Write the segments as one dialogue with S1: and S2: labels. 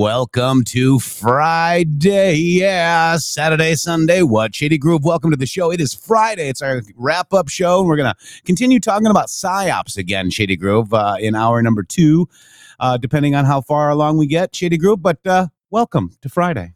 S1: Welcome to Friday. Yeah, Saturday, Sunday. What? Shady Groove, welcome to the show. It is Friday. It's our wrap up show. And we're going to continue talking about PSYOPs again, Shady Groove, uh, in hour number two, uh, depending on how far along we get, Shady Groove. But uh, welcome to Friday.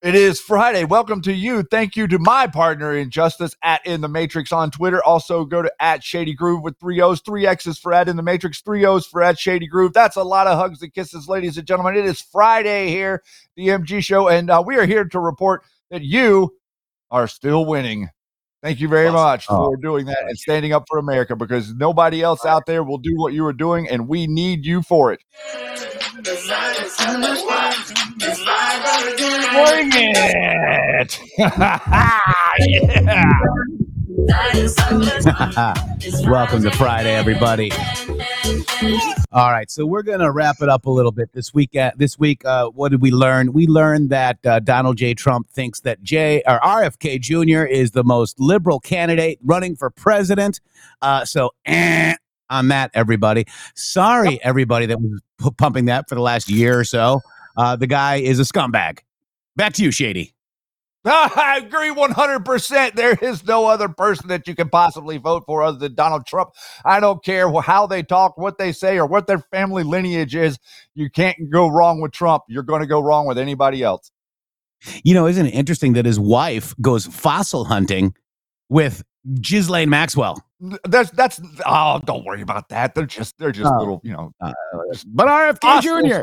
S2: It is Friday. Welcome to you. Thank you to my partner in justice at In the Matrix on Twitter. Also go to at Shady Groove with three O's, three X's for at In the Matrix, three O's for at Shady Groove. That's a lot of hugs and kisses, ladies and gentlemen. It is Friday here, the MG show, and uh, we are here to report that you are still winning. Thank you very much oh. for doing that and standing up for America because nobody else out there will do what you are doing, and we need you for it. Bring it! yeah!
S1: Welcome to Friday, everybody. All right, so we're gonna wrap it up a little bit this week. Uh, this week, uh, what did we learn? We learned that uh, Donald J. Trump thinks that J or RFK Jr. is the most liberal candidate running for president. Uh, so, eh, on that, everybody. Sorry, everybody that was p- pumping that for the last year or so. Uh, the guy is a scumbag. Back to you, Shady.
S2: I agree 100%. There is no other person that you can possibly vote for other than Donald Trump. I don't care how they talk, what they say, or what their family lineage is. You can't go wrong with Trump. You're going to go wrong with anybody else.
S1: You know, isn't it interesting that his wife goes fossil hunting with Ghislaine Maxwell?
S2: That's that's oh, don't worry about that. They're just they're just
S1: Oh.
S2: little, you know.
S1: Uh, but RFK
S2: Fossils.
S1: Jr.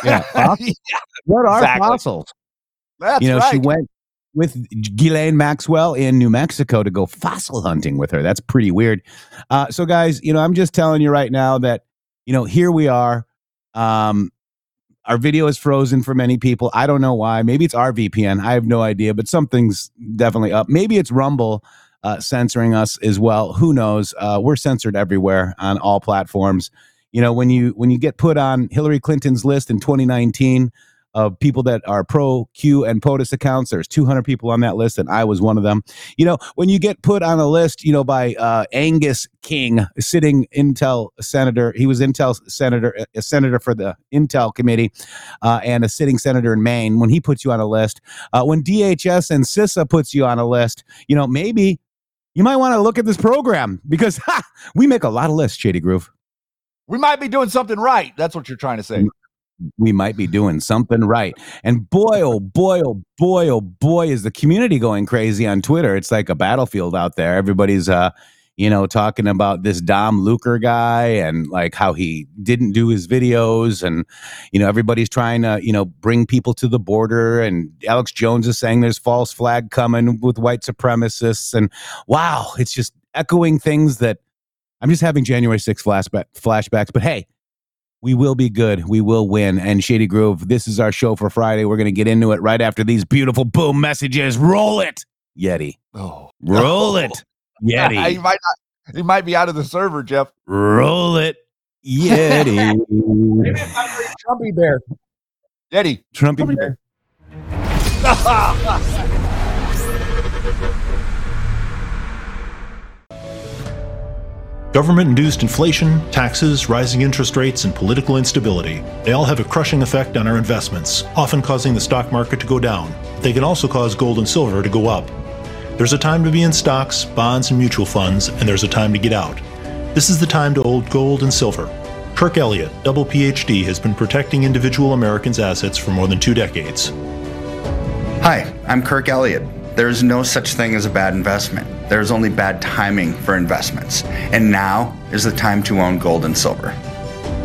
S1: Yeah, fossils. What are
S2: Exactly.
S1: fossils?
S2: That's
S1: you know,
S2: right.
S1: she went with Ghislaine Maxwell in New Mexico to go fossil hunting with her. That's pretty weird. Uh, so, guys, you know, I'm just telling you right now that, you know, here we are. Um, our video is frozen for many people. I don't know why. Maybe it's our VPN. I have no idea, but something's definitely up. Maybe it's Rumble uh, censoring us as well. Who knows? Uh, we're censored everywhere on all platforms. You know, when you when you get put on Hillary Clinton's list in 2019 of people that are pro Q and POTUS accounts. There's 200 people on that list, and I was one of them. You know, when you get put on a list, you know, by uh, Angus King, sitting Intel senator, he was Intel senator, a senator for the Intel committee, uh, and a sitting senator in Maine. When he puts you on a list, uh, when DHS and CISA puts you on a list, you know, maybe you might want to look at this program because ha, we make a lot of lists, Shady Groove.
S2: we might be doing something right. That's what you're trying to say.
S1: We might be doing something right. And boy, oh boy, oh boy, oh boy, is the community going crazy on Twitter. It's like a battlefield out there. Everybody's uh you know, talking about this Dom Lucre guy and like how he didn't do his videos. And, you know, everybody's trying to, you know, bring people to the border. And Alex Jones is saying there's false flag coming with white supremacists. And wow, it's just echoing things that I'm just having January 6th flashback, flashbacks. But hey, we will be good. We will win. And Shady Groove, this is our show for Friday. We're going to get into it right after these beautiful boom messages. Roll it, Yeti.
S2: Oh,
S1: Roll it. Yeti.
S2: he might not, he might be out of the server, Jeff.
S1: Roll it, Yeti.
S2: Trumpy bear. Yeti.
S1: Trumpy bear.
S3: Government induced inflation, taxes, rising interest rates, and political instability. They all have a crushing effect on our investments, often causing the stock market to go down. They can also cause gold and silver to go up. There's a time to be in stocks, bonds, and mutual funds, and there's a time to get out. This is the time to hold gold and silver. Kirk Elliott, double PhD, has been protecting individual Americans' assets for more than two decades.
S4: Hi, I'm Kirk Elliott. There's no such thing as a bad investment. There's only bad timing for investments. And now is the time to own gold and silver.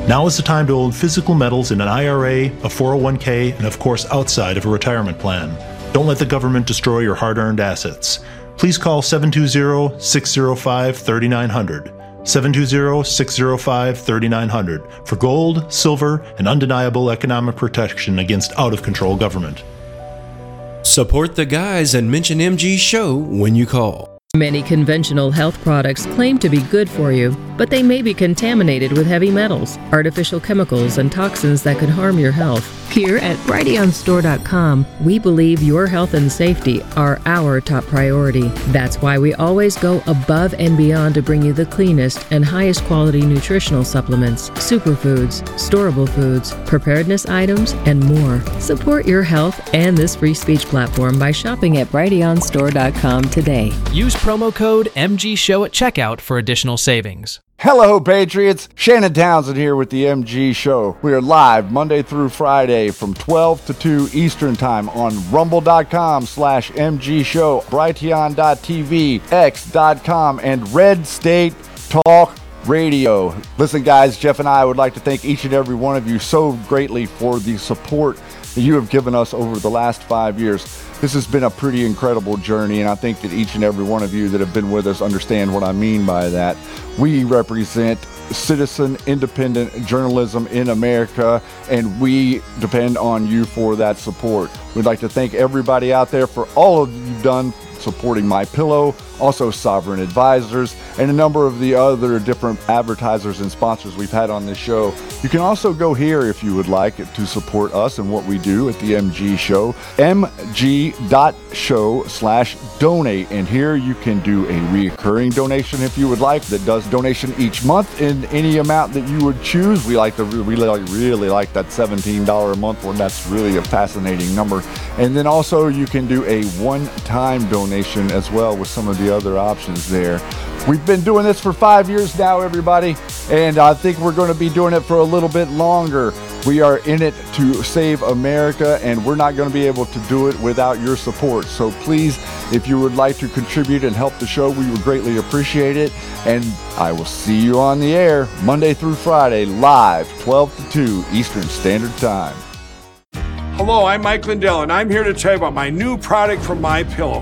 S3: Now is the time to own physical metals in an IRA, a 401k, and of course outside of a retirement plan. Don't let the government destroy your hard earned assets. Please call 720 605 3900. 720 605 3900 for gold, silver, and undeniable economic protection against out of control government.
S5: Support the guys and mention MG Show when you call.
S6: Many conventional health products claim to be good for you, but they may be contaminated with heavy metals, artificial chemicals, and toxins that could harm your health. Here at BrighteonStore.com, we believe your health and safety are our top priority. That's why we always go above and beyond to bring you the cleanest and highest quality nutritional supplements, superfoods, storable foods, preparedness items, and more. Support your health and this free speech platform by shopping at BrighteonStore.com today.
S7: Use promo code MG Show at checkout for additional savings.
S2: Hello, Patriots. Shannon Townsend here with the MG Show. We are live Monday through Friday from 12 to 2 Eastern Time on rumble.com slash MG Show, brighteon.tv, x.com, and Red State Talk Radio. Listen, guys, Jeff and I would like to thank each and every one of you so greatly for the support that you have given us over the last five years. This has been a pretty incredible journey, and I think that each and every one of you that have been with us understand what I mean by that. We represent citizen independent journalism in America, and we depend on you for that support. We'd like to thank everybody out there for all of you've done supporting My Pillow, also Sovereign Advisors, and a number of the other different advertisers and sponsors we've had on this show. You can also go here if you would like to support us and what we do at the MG Show, mg.show slash donate. And here you can do a reoccurring donation if you would like that does donation each month in any amount that you would choose. We like to really really like that $17 a month one. That's really a fascinating number. And then also you can do a one-time donation as well with some of the other options there. We've been doing this for five years now, everybody, and I think we're going to be doing it for a little bit longer. We are in it to save America, and we're not going to be able to do it without your support. So please, if you would like to contribute and help the show, we would greatly appreciate it. And I will see you on the air Monday through Friday, live, 12 to 2 Eastern Standard Time.
S8: Hello, I'm Mike Lindell, and I'm here to tell you about my new product from My Pillow,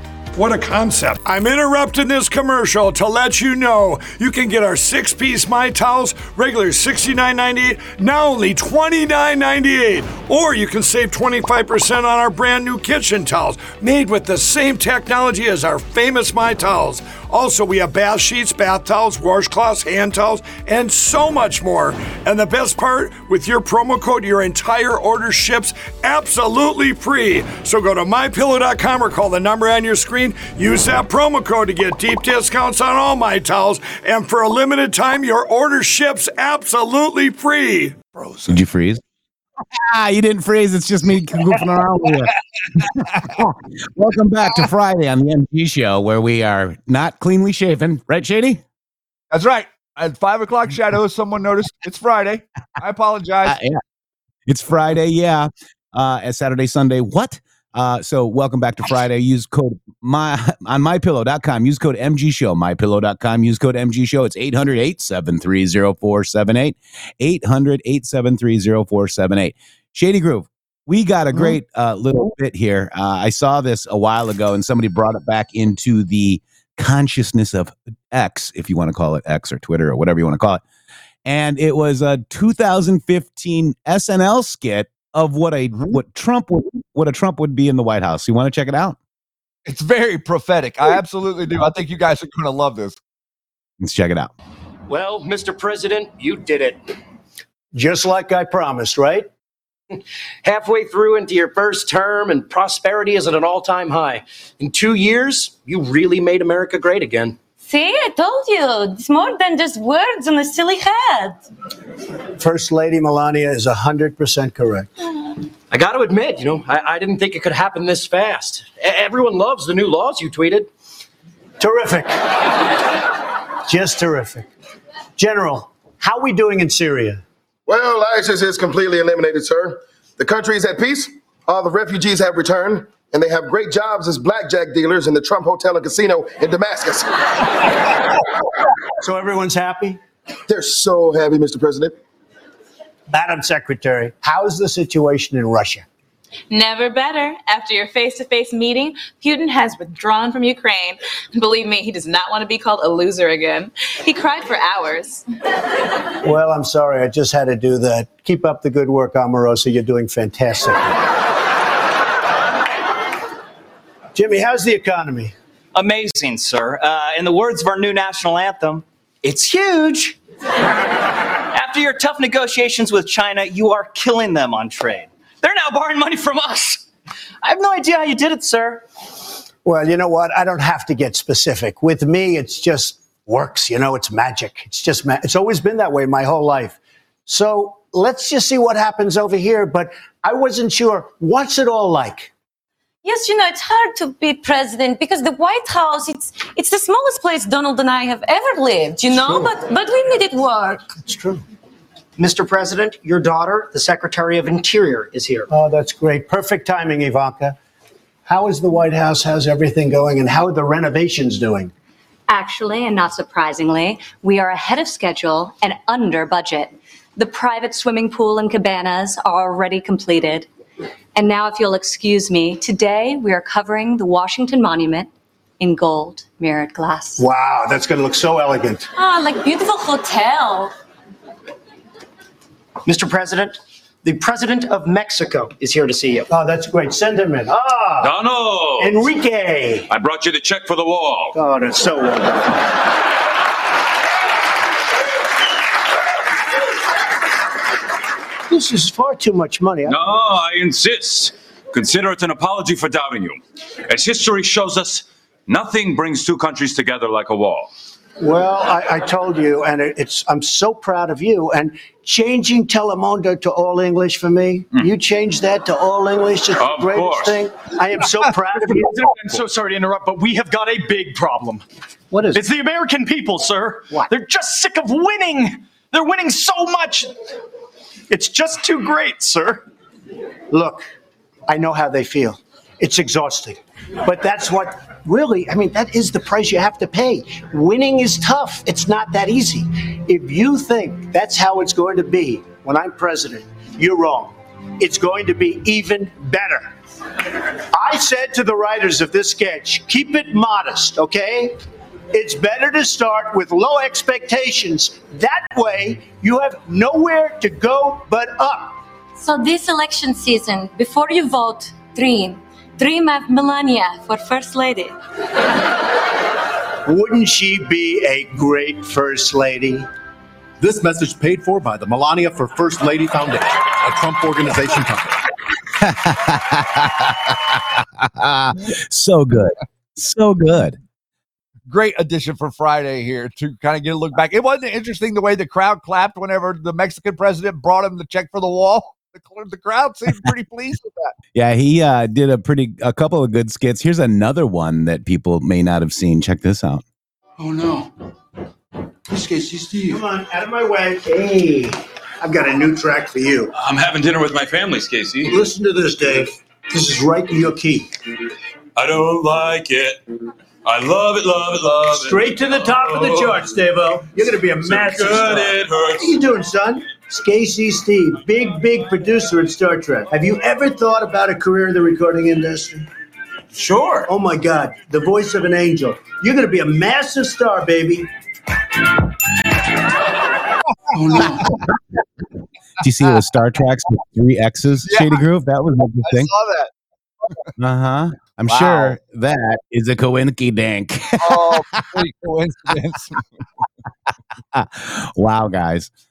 S8: What a concept. I'm interrupting this commercial to let you know you can get our six piece My Towels, regular $69.98, now only $29.98. Or you can save 25% on our brand new kitchen towels, made with the same technology as our famous My Towels. Also, we have bath sheets, bath towels, washcloths, hand towels, and so much more. And the best part, with your promo code, your entire order ships absolutely free. So go to mypillow.com or call the number on your screen ordering, use that promo code to get deep discounts on all my towels. And for a limited time, your order ships absolutely free.
S1: Did you freeze? Ah, you didn't freeze. It's just me goofing around here. Welcome back to Friday on the MG Show, where we are not cleanly shaven, right, Shady?
S2: That's right. At five o'clock shadows, someone noticed it's Friday. I apologize.
S1: Uh, yeah. It's Friday, yeah. Uh, and Saturday, Sunday, what? Uh, so welcome back to Friday. Use code my on mypillow.com. Use code MG Show, mypillow.com. Use code MG Show. It's 800 873 0478. 800 873 0478. Shady Groove, we got a great uh, little bit here. Uh, I saw this a while ago and somebody brought it back into the consciousness of X, if you want to call it X or Twitter or whatever you want to call it. And it was a 2015 SNL skit of what a mm-hmm. what Trump would what a Trump would be in the White House. You want to check it out?
S2: It's very prophetic. I absolutely do. I think you guys are going to love this.
S1: Let's check it out.
S9: Well, Mr. President, you did it.
S10: Just like I promised, right?
S9: Halfway through into your first term, and prosperity is at an all time high. In two years, you really made America great again.
S11: See, I told you. It's more than just words on a silly head.
S10: First Lady Melania is 100% correct.
S9: I got to admit, you know, I, I didn't think it could happen this fast. E- everyone loves the new laws you tweeted.
S10: Terrific. Just terrific. General, how are we doing in Syria?
S12: Well, ISIS is completely eliminated, sir. The country is at peace. All the refugees have returned, and they have great jobs as blackjack dealers in the Trump Hotel and Casino in Damascus.
S10: So everyone's happy?
S12: They're so happy, Mr. President.
S10: Madam Secretary, how's the situation in Russia?
S13: Never better. After your face to face meeting, Putin has withdrawn from Ukraine. Believe me, he does not want to be called a loser again. He cried for hours.
S10: Well, I'm sorry, I just had to do that. Keep up the good work, Omarosa. You're doing fantastic. Jimmy, how's the economy?
S14: Amazing, sir. Uh, in the words of our new national anthem, it's huge. After your tough negotiations with China, you are killing them on trade. They're now borrowing money from us. I have no idea how you did it, sir.
S10: Well, you know what? I don't have to get specific. With me, it's just works. You know, it's magic. It's just, ma- it's always been that way my whole life. So let's just see what happens over here. But I wasn't sure. What's it all like?
S11: Yes, you know, it's hard to be president because the White House, it's it's the smallest place Donald and I have ever lived, you know, but but we made it work.
S10: It's true.
S9: Mr. President, your daughter, the Secretary of Interior, is here.
S10: Oh, that's great. Perfect timing, Ivanka. How is the White House? How's everything going? And how are the renovations doing?
S15: Actually, and not surprisingly, we are ahead of schedule and under budget. The private swimming pool and cabanas are already completed. And now, if you'll excuse me, today we are covering the Washington Monument in gold mirrored glass.
S10: Wow, that's going to look so elegant.
S11: Ah, like beautiful hotel.
S9: Mr. President, the President of Mexico is here to see you.
S10: Oh, that's great. Send him in. Ah,
S16: Donald!
S10: Enrique.
S16: I brought you the check for the wall.
S10: Oh, that's so wonderful. This is far too much money.
S16: No, I insist. Consider it an apology for doubting you. As history shows us, nothing brings two countries together like a wall.
S10: Well, I, I told you, and it, it's I'm so proud of you. And changing Telemundo to all English for me, you changed that to all English. It's the
S16: Hmm. Of
S10: greatest
S16: course.
S10: thing. I am so proud of you.
S14: I'm so sorry to interrupt, but we have got a big problem.
S10: What is it?
S14: It's the American people, sir.
S10: What?
S14: They're just sick of winning. They're winning so much. It's just too great, sir.
S10: Look, I know how they feel. It's exhausting. But that's what really, I mean, that is the price you have to pay. Winning is tough. It's not that easy. If you think that's how it's going to be when I'm president, you're wrong. It's going to be even better. I said to the writers of this sketch, keep it modest, okay? It's better to start with low expectations. That way, you have nowhere to go but up.
S11: So this election season, before you vote, dream. Dream of Melania for First Lady.
S10: Wouldn't she be a great first lady?
S17: This message paid for by the Melania for First Lady Foundation, a Trump organization company.
S1: so good. So good.
S2: Great addition for Friday here to kind of get a look back. It wasn't interesting the way the crowd clapped whenever the Mexican president brought him the check for the wall. The, the crowd seemed pretty pleased with that.
S1: Yeah, he uh, did a pretty a couple of good skits. Here's another one that people may not have seen. Check this out.
S18: Oh no. This Casey Steve.
S10: Come on, out of my way. Hey, I've got a new track for you.
S16: I'm having dinner with my family, Casey.
S10: Listen to this, Dave. This is right in your key.
S16: I don't like it. I love it, love it, love it.
S10: Straight to the top of the oh. charts, Davo. You're going to be a
S16: So
S10: massive
S16: good
S10: star.
S16: it hurts.
S10: What are you doing, son? Casey Steve, big, big producer at Star Trek. Have you ever thought about a career in the recording industry?
S16: Sure.
S10: Oh my God, the voice of an angel. You're going to be a massive star, baby.
S18: Oh no.
S1: Do you see it was Star Treks with three X's,
S2: Yeah.
S1: Shady Groove? That was
S2: I
S1: interesting.
S2: saw that.
S1: Uh huh. I'm
S2: Wow.
S1: sure that is a coinky dink.
S2: Oh, coincidence.
S1: wow, guys.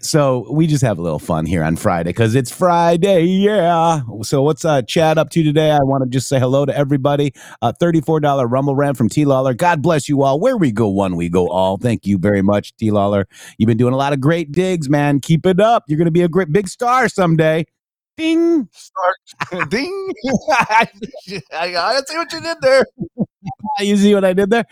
S1: So we just have a little fun here on Friday because it's Friday, yeah. So what's uh Chad up to today? I want to just say hello to everybody. Uh, Thirty-four dollar Rumble Rant from T Lawler. God bless you all. Where we go, one we go all. Thank you very much, T Lawler. You've been doing a lot of great digs, man. Keep it up. You're gonna be a great big star someday. Ding.
S2: Start ding. I, I see what you did there.
S1: you see what I did there?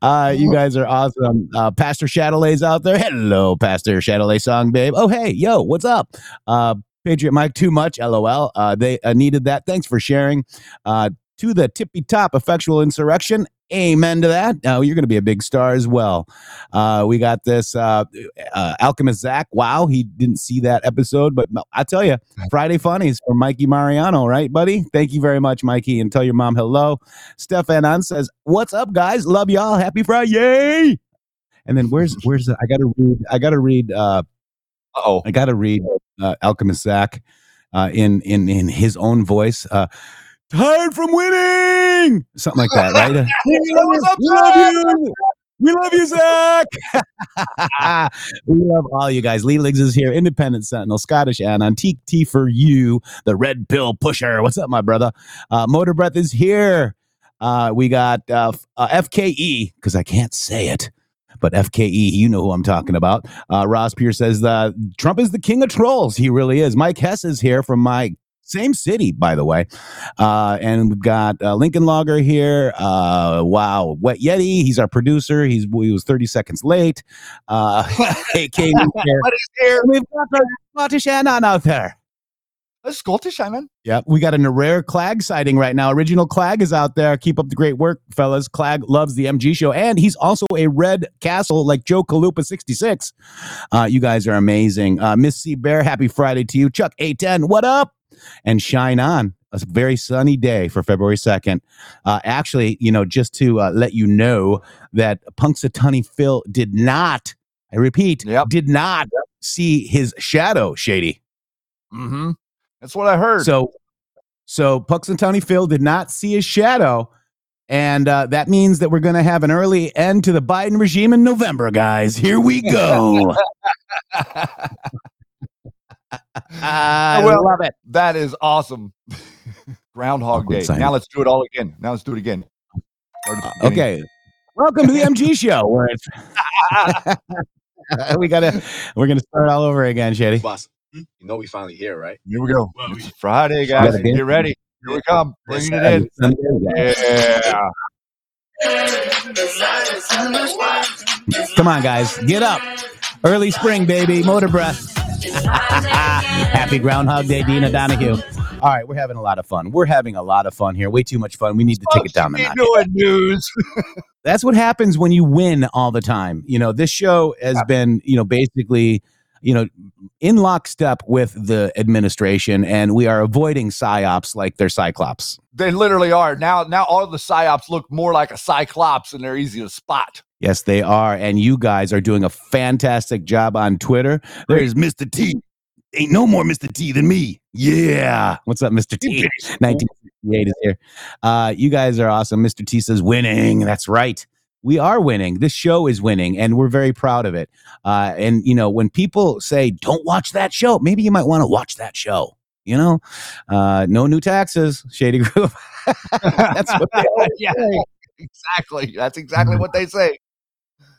S1: Uh, you guys are awesome. Uh, Pastor Shadowlay's out there. Hello, Pastor Shadowlay song, babe. Oh, hey, yo, what's up? Uh, Patriot Mike, too much, lol. Uh, they uh, needed that. Thanks for sharing. Uh, to the tippy top effectual insurrection. Amen to that. Now you're going to be a big star as well. Uh, we got this uh, uh, Alchemist Zach. Wow, he didn't see that episode, but I tell you, Friday Funnies from Mikey Mariano, right, buddy? Thank you very much, Mikey, and tell your mom hello. Stefan on says, "What's up, guys? Love y'all. Happy Friday." Yay. And then where's where's the, I got to read I got to read uh
S2: oh
S1: I got to read uh, Alchemist Zach uh, in in in his own voice. Uh, Tired from winning, something like that, right? Uh, we love you. We love you, Zach. we love all you guys. Lee Liggs is here. Independent Sentinel, Scottish Anon, Antique T for you, the red pill pusher. What's up, my brother? Uh, Motor Breath is here. Uh, we got uh, uh, FKE because I can't say it, but FKE, you know who I'm talking about. Uh, Ross Pierce says uh, Trump is the king of trolls. He really is. Mike Hess is here from my same city, by the way. Uh, and we've got uh, Lincoln Logger here. Uh, wow, Wet Yeti. He's our producer. He's he was 30 seconds late. Uh, hey, Kate, here.
S2: What is here?
S1: We've got Scottish Anon out there.
S2: A Scottish Anon.
S1: Yep, we got a rare Clag sighting right now. Original Clag is out there. Keep up the great work, fellas. Clag loves the MG show, and he's also a Red Castle like Joe Kalupa sixty six. Uh, you guys are amazing. Uh, Miss C Bear, happy Friday to you. Chuck A ten, what up? And shine on. A very sunny day for February second. Uh, actually, you know, just to uh, let you know that Punxsutawney Phil did not. I repeat, did not see his shadow, Shady.
S2: Mm-hmm. That's what I heard.
S1: So, so Punxsutawney Phil did not see his shadow, and uh, that means that we're going to have an early end to the Biden regime in November, guys. Here we go. I
S2: well,
S1: love it.
S2: That is awesome. Groundhog Day.
S1: sign.
S2: Now let's do it all again. Now let's do it again. Start at the beginning.
S1: Okay, welcome to the MG show, where it's we gotta we're gonna start all over again, Shady.
S17: Boss, hmm? you know we finally here, right?
S2: Here we go. It's Friday, guys.
S1: gotta
S2: Get ready. Here we come. Bringing it in. Yeah.
S1: Come on, guys, get up. Early spring, baby. Motor breath. Happy Groundhog Day, Dina Donahue. All right, we're having a lot of fun. We're having a lot of fun here. Way too much fun. We need to take it down a notch.
S2: doing news.
S1: That's what happens when you win all the time. You know, this show has been, you know, basically, you know, in lockstep with the administration, and we are avoiding psyops like they're cyclops.
S2: They literally are. Now now all the psyops look more like a cyclops and they're easy to spot.
S1: Yes, they are. And you guys are doing a fantastic job on Twitter. There's Mr. T. Ain't no more Mr. T than me. Yeah. What's up, Mr. T? 1968 is here. Uh, you guys are awesome. Mr. T says winning. That's right. We are winning. This show is winning, and we're very proud of it. Uh, and, you know, when people say, don't watch that show, maybe you might want to watch that show. You know, uh, no new taxes, Shady Groove. That's what they
S2: Yeah.
S1: say.
S2: exactly. That's exactly what they say.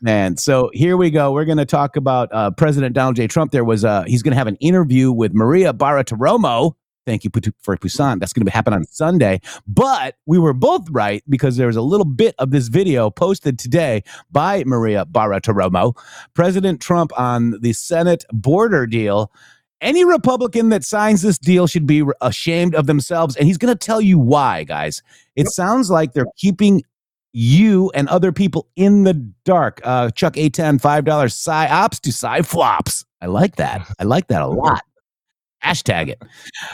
S1: Man, so here we go. We're going to talk about uh, President Donald J. Trump. There was uh, he's going to have an interview with Maria Bartiromo. Thank you for Pusan. That's going to happen on Sunday. But we were both right because there was a little bit of this video posted today by Maria Bartiromo. President Trump on the Senate border deal. Any Republican that signs this deal should be ashamed of themselves. And he's going to tell you why, guys. It sounds like they're keeping you and other people in the dark. Uh, Chuck A10, $5 psyops to psy flops. I like that. I like that a lot. Hashtag it.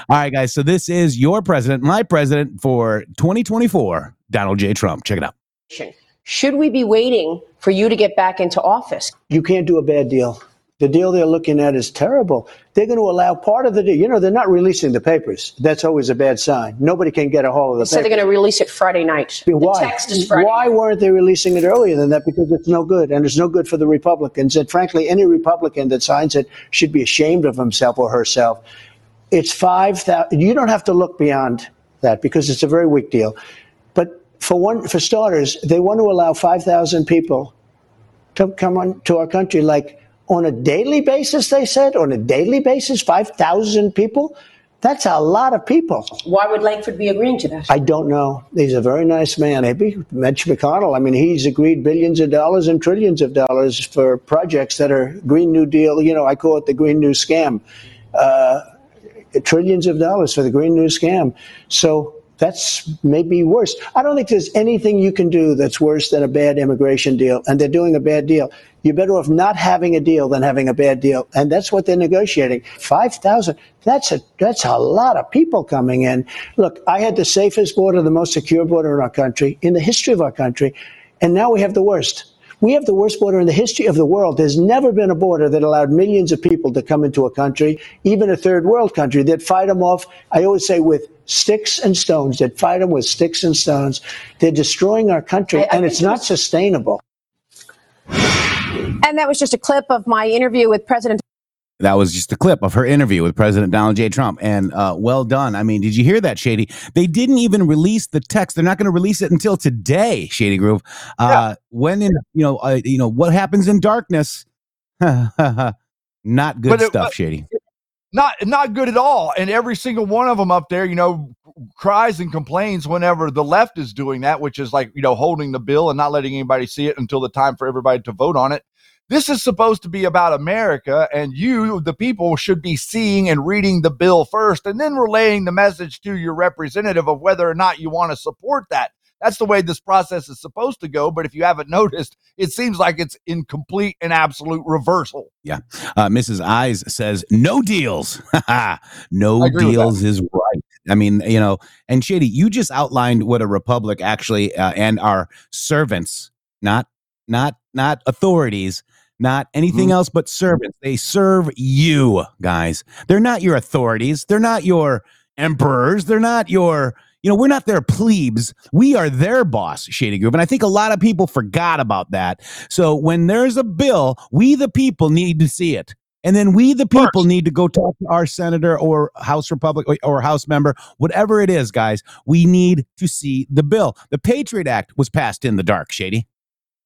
S1: All right, guys. So this is your president, my president for 2024, Donald J. Trump. Check it out.
S19: Should we be waiting for you to get back into office?
S10: You can't do a bad deal. The deal they're looking at is terrible. They're going to allow part of the deal. You know, they're not releasing the papers. That's always a bad sign. Nobody can get a hold of the
S19: So they're going to release it Friday night.
S10: Why?
S19: Text is Friday.
S10: Why weren't they releasing it earlier than that? Because it's no good, and it's no good for the Republicans. And frankly, any Republican that signs it should be ashamed of himself or herself. It's five thousand. You don't have to look beyond that because it's a very weak deal. But for one, for starters, they want to allow five thousand people to come on to our country like on a daily basis. They said on a daily basis, five thousand people. That's a lot of people.
S19: Why would Lankford be agreeing to that?
S10: I don't know. He's a very nice man. Maybe Mitch McConnell. I mean, he's agreed billions of dollars and trillions of dollars for projects that are Green New Deal. You know, I call it the Green New Scam. Uh, trillions of dollars for the Green New Scam. So that's maybe worse. I don't think there's anything you can do that's worse than a bad immigration deal. And they're doing a bad deal. You're better off not having a deal than having a bad deal. And that's what they're negotiating. 5,000. That's a, that's a lot of people coming in. Look, I had the safest border, the most secure border in our country, in the history of our country. And now we have the worst. We have the worst border in the history of the world. There's never been a border that allowed millions of people to come into a country, even a third world country, that fight them off. I always say with sticks and stones, that fight them with sticks and stones. They're destroying our country,
S19: I- I
S10: and it's
S19: think
S10: not sustainable.
S19: And that was just a clip of my interview with President
S1: That was just a clip of her interview with President Donald J. Trump. And uh, well done. I mean, did you hear that, Shady? They didn't even release the text. They're not going to release it until today, Shady Groove. Uh, When in, you know, uh, you know what happens in darkness? not good
S2: But it-
S1: stuff,
S2: but-
S1: Shady.
S2: Not not good at all. And every single one of them up there, you know, cries and complains whenever the left is doing that, which is like you know holding the bill and not letting anybody see it until the time for everybody to vote on it. This is supposed to be about America, and you, the people, should be seeing and reading the bill first, and then relaying the message to your representative of whether or not you want to support that. That's the way this process is supposed to go. But if you haven't noticed, it seems like it's in complete and absolute reversal.
S1: Yeah. Uh, Mrs. Eyes says, no deals. no
S2: I agree with
S1: deals is right. I mean, you know, and Shady, you just outlined what a republic actually uh, and our servants, not not not authorities, not anything else but servants. They serve you, guys. They're not your authorities. They're not your emperors. They're not your you know, we're not their plebes. We are their boss, Shady Groove. And I think a lot of people forgot about that. So when there's a bill, we the people need to see it. And then we the people need to go talk to our senator or House Republic or, or House member, whatever it is, guys. We need to see the bill. The Patriot Act was passed in the dark, Shady.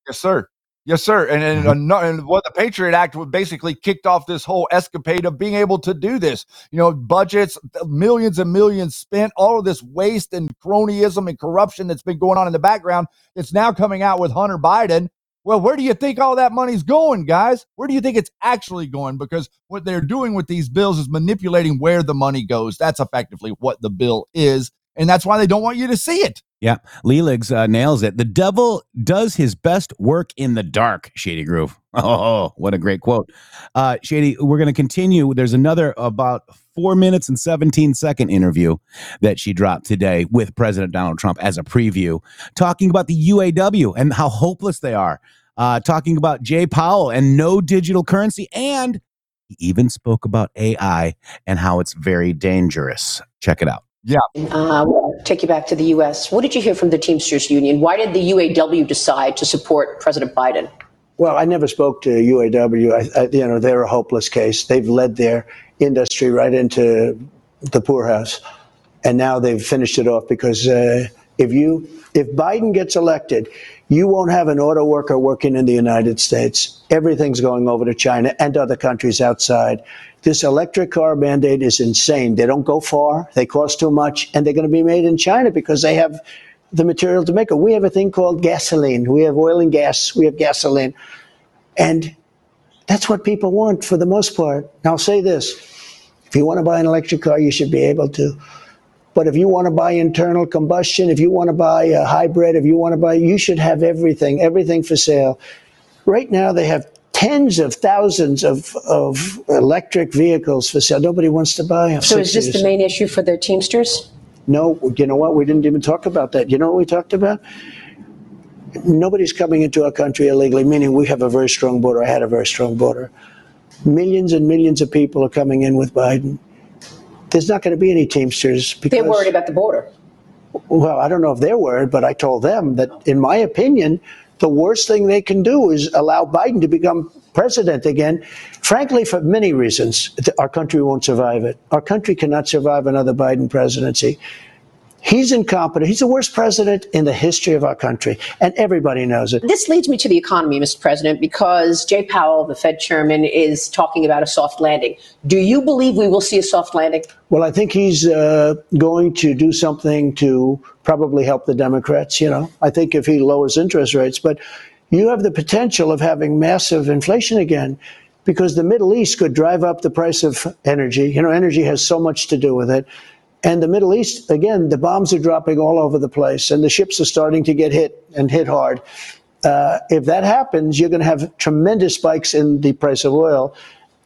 S2: Yes, sir. Yes, sir. And and,
S1: Mm-hmm.
S2: and what the Patriot Act basically kicked off this whole escapade of being able to do this. You know, budgets, millions and millions spent, all of this waste and cronyism and corruption that's been going on in the background. It's now coming out with Hunter Biden. Well, where do you think all that money's going, guys? Where do you think it's actually going? Because what they're doing with these bills is manipulating where the money goes. That's effectively what the bill is. And that's why they don't want you to see it.
S1: Yeah, Leeligs uh, nails it. The devil does his best work in the dark, Shady Groove. Oh, what a great quote. Uh, Shady, we're going to continue. There's another about four minutes and 17 second interview that she dropped today with President Donald Trump as a preview, talking about the UAW and how hopeless they are, uh, talking about Jay Powell and no digital currency. And he even spoke about AI and how it's very dangerous. Check it out.
S2: Yeah.
S19: Uh, we'll take you back to the U.S. What did you hear from the Teamsters Union? Why did the UAW decide to support President Biden?
S10: Well, I never spoke to UAW. I, I, you know, they're a hopeless case. They've led their industry right into the poorhouse, and now they've finished it off because uh, If you if Biden gets elected, you won't have an auto worker working in the United States. Everything's going over to China and other countries outside. This electric car mandate is insane. They don't go far, they cost too much, and they're going to be made in China because they have the material to make it. We have a thing called gasoline. We have oil and gas, we have gasoline. And that's what people want for the most part. Now, I'll say this if you want to buy an electric car, you should be able to. But if you want to buy internal combustion, if you want to buy a hybrid, if you want to buy, you should have everything, everything for sale. Right now, they have tens of thousands of, of electric vehicles for sale. Nobody wants to buy them.
S19: So is this the main issue for the Teamsters?
S10: No, you know what? We didn't even talk about that. You know what we talked about? Nobody's coming into our country illegally, meaning we have a very strong border. I had a very strong border. Millions and millions of people are coming in with Biden. There's not going to be any Teamsters because
S19: They're worried about the border.
S10: well, I don't know if they're worried, but I told them that, in my opinion, the worst thing they can do is allow Biden to become president again. Frankly, for many reasons, our country won't survive it. Our country cannot survive another Biden presidency. He's incompetent. He's the worst president in the history of our country, and everybody knows it.
S19: This leads me to the economy, Mr. President, because Jay Powell, the Fed chairman, is talking about a soft landing. Do you believe we will see a soft landing?
S10: Well, I think he's uh, going to do something to probably help the Democrats. You know, I think if he lowers interest rates, but you have the potential of having massive inflation again because the Middle East could drive up the price of energy. You know, energy has so much to do with it. And the Middle East, again, the bombs are dropping all over the place and the ships are starting to get hit and hit hard. Uh, if that happens, you're going to have tremendous spikes in the price of oil.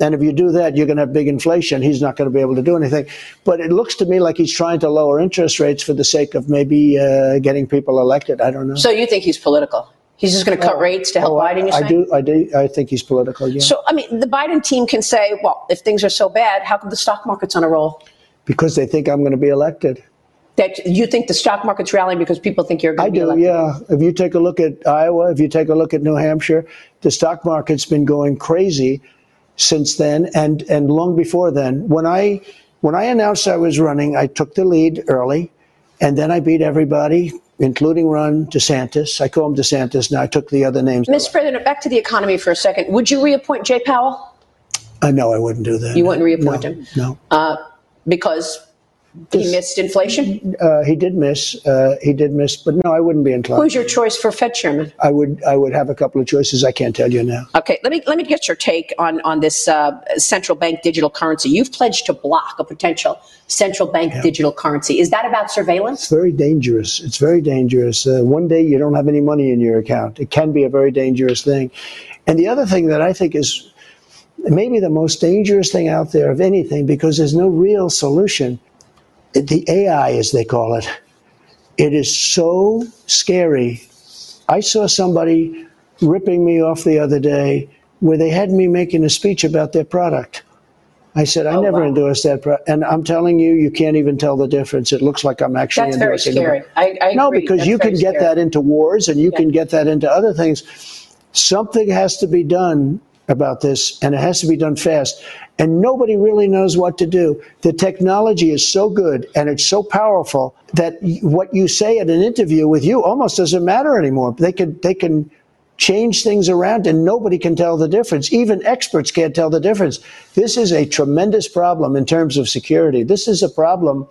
S10: And if you do that, you're going to have big inflation. He's not going to be able to do anything. But it looks to me like he's trying to lower interest rates for the sake of maybe uh, getting people elected. I don't know.
S19: So you think he's political? He's just going to cut rates to help
S10: Oh,
S19: Biden? You're
S10: I do. I do. I think he's political. Yeah.
S19: So, I mean, the Biden team can say, well, if things are so bad, how come the stock market's on a roll?
S10: Because they think I'm going to be elected.
S19: That you think the stock market's rallying because people think you're going to be elected?
S10: I do,
S19: elected?
S10: yeah. If you take a look at Iowa, if you take a look at New Hampshire, the stock market's been going crazy since then and and long before then. When I when I announced I was running, I took the lead early, and then I beat everybody, including Ron DeSantis. I call him DeSantis now. I took the other names.
S19: Mr. President, back to the economy for a second. Would you reappoint Jay Powell?
S10: I know I wouldn't do that.
S19: You wouldn't reappoint
S10: No,
S19: him?
S10: No.
S19: Uh, because he missed inflation?
S10: Uh, he did miss. Uh, he did miss, but no, I wouldn't be inclined.
S19: Who's your choice for Fed chairman?
S10: I would. I would have a couple of choices. I can't tell you now.
S19: Okay, let me let me get your take on on this uh, central bank digital currency. You've pledged to block a potential central bank digital currency. Is that about surveillance?
S10: It's very dangerous. It's very dangerous. Uh, one day you don't have any money in your account. It can be a very dangerous thing. And the other thing that I think is maybe the most dangerous thing out there of anything, because there's no real solution, the AI, as they call it, it is so scary. I saw somebody ripping me off the other day where they had me making a speech about their product. I said, I oh, never endorsed that. Pro-. And I'm telling you, you can't even tell the difference. It looks like I'm actually
S19: That's very
S10: endorsing
S19: scary.
S10: it.
S19: I, I
S10: no,
S19: agree.
S10: because
S19: That's
S10: you can get
S19: scary.
S10: that into wars and you can get that into other things. Something has to be done about this, and it has to be done fast. And nobody really knows what to do. The technology is so good and it's so powerful that what you say at an interview with you almost doesn't matter anymore. They can they can change things around and nobody can tell the difference. Even experts can't tell the difference. This is a tremendous problem in terms of security. This is a problem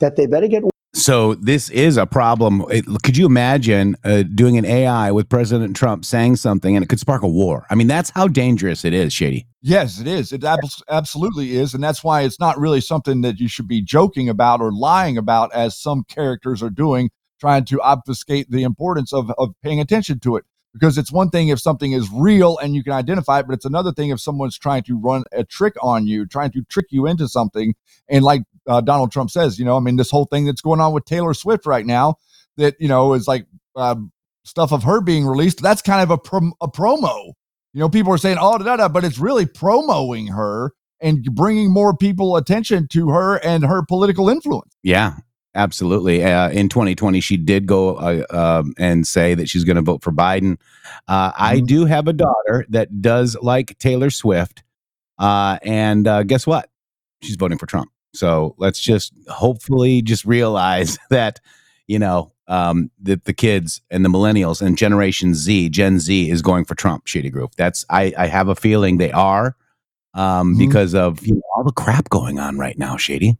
S10: that they better get
S1: So this is a problem. It- could you imagine uh, doing an AI with President Trump saying something and it could spark a war? I mean, that's how dangerous it is, Shady.
S2: Yes, it is. It abs- absolutely is. And that's why it's not really something that you should be joking about or lying about, as some characters are doing, trying to obfuscate the importance of, of paying attention to it. Because it's one thing if something is real and you can identify it, but it's another thing if someone's trying to run a trick on you, trying to trick you into something. And like uh, Donald Trump says, you know, I mean, this whole thing that's going on with Taylor Swift right now, that, you know, is like uh, stuff of her being released. That's kind of a, prom- a promo. You know, people are saying, oh, da, da, but it's really promoting her and bringing more people attention to her and her political influence.
S1: Yeah, absolutely. Uh, in 2020, she did go uh, um, and say that she's going to vote for Biden. Uh, I do have a daughter that does like Taylor Swift. Uh, and uh, guess what? She's voting for Trump. So let's just hopefully just realize that, you know, um, that the kids and the millennials and Generation Z, Gen Z, is going for Trump. Shady Groove. That's I, I have a feeling they are um,
S2: Mhm.
S1: because of you know, all the crap going on right now. Shady.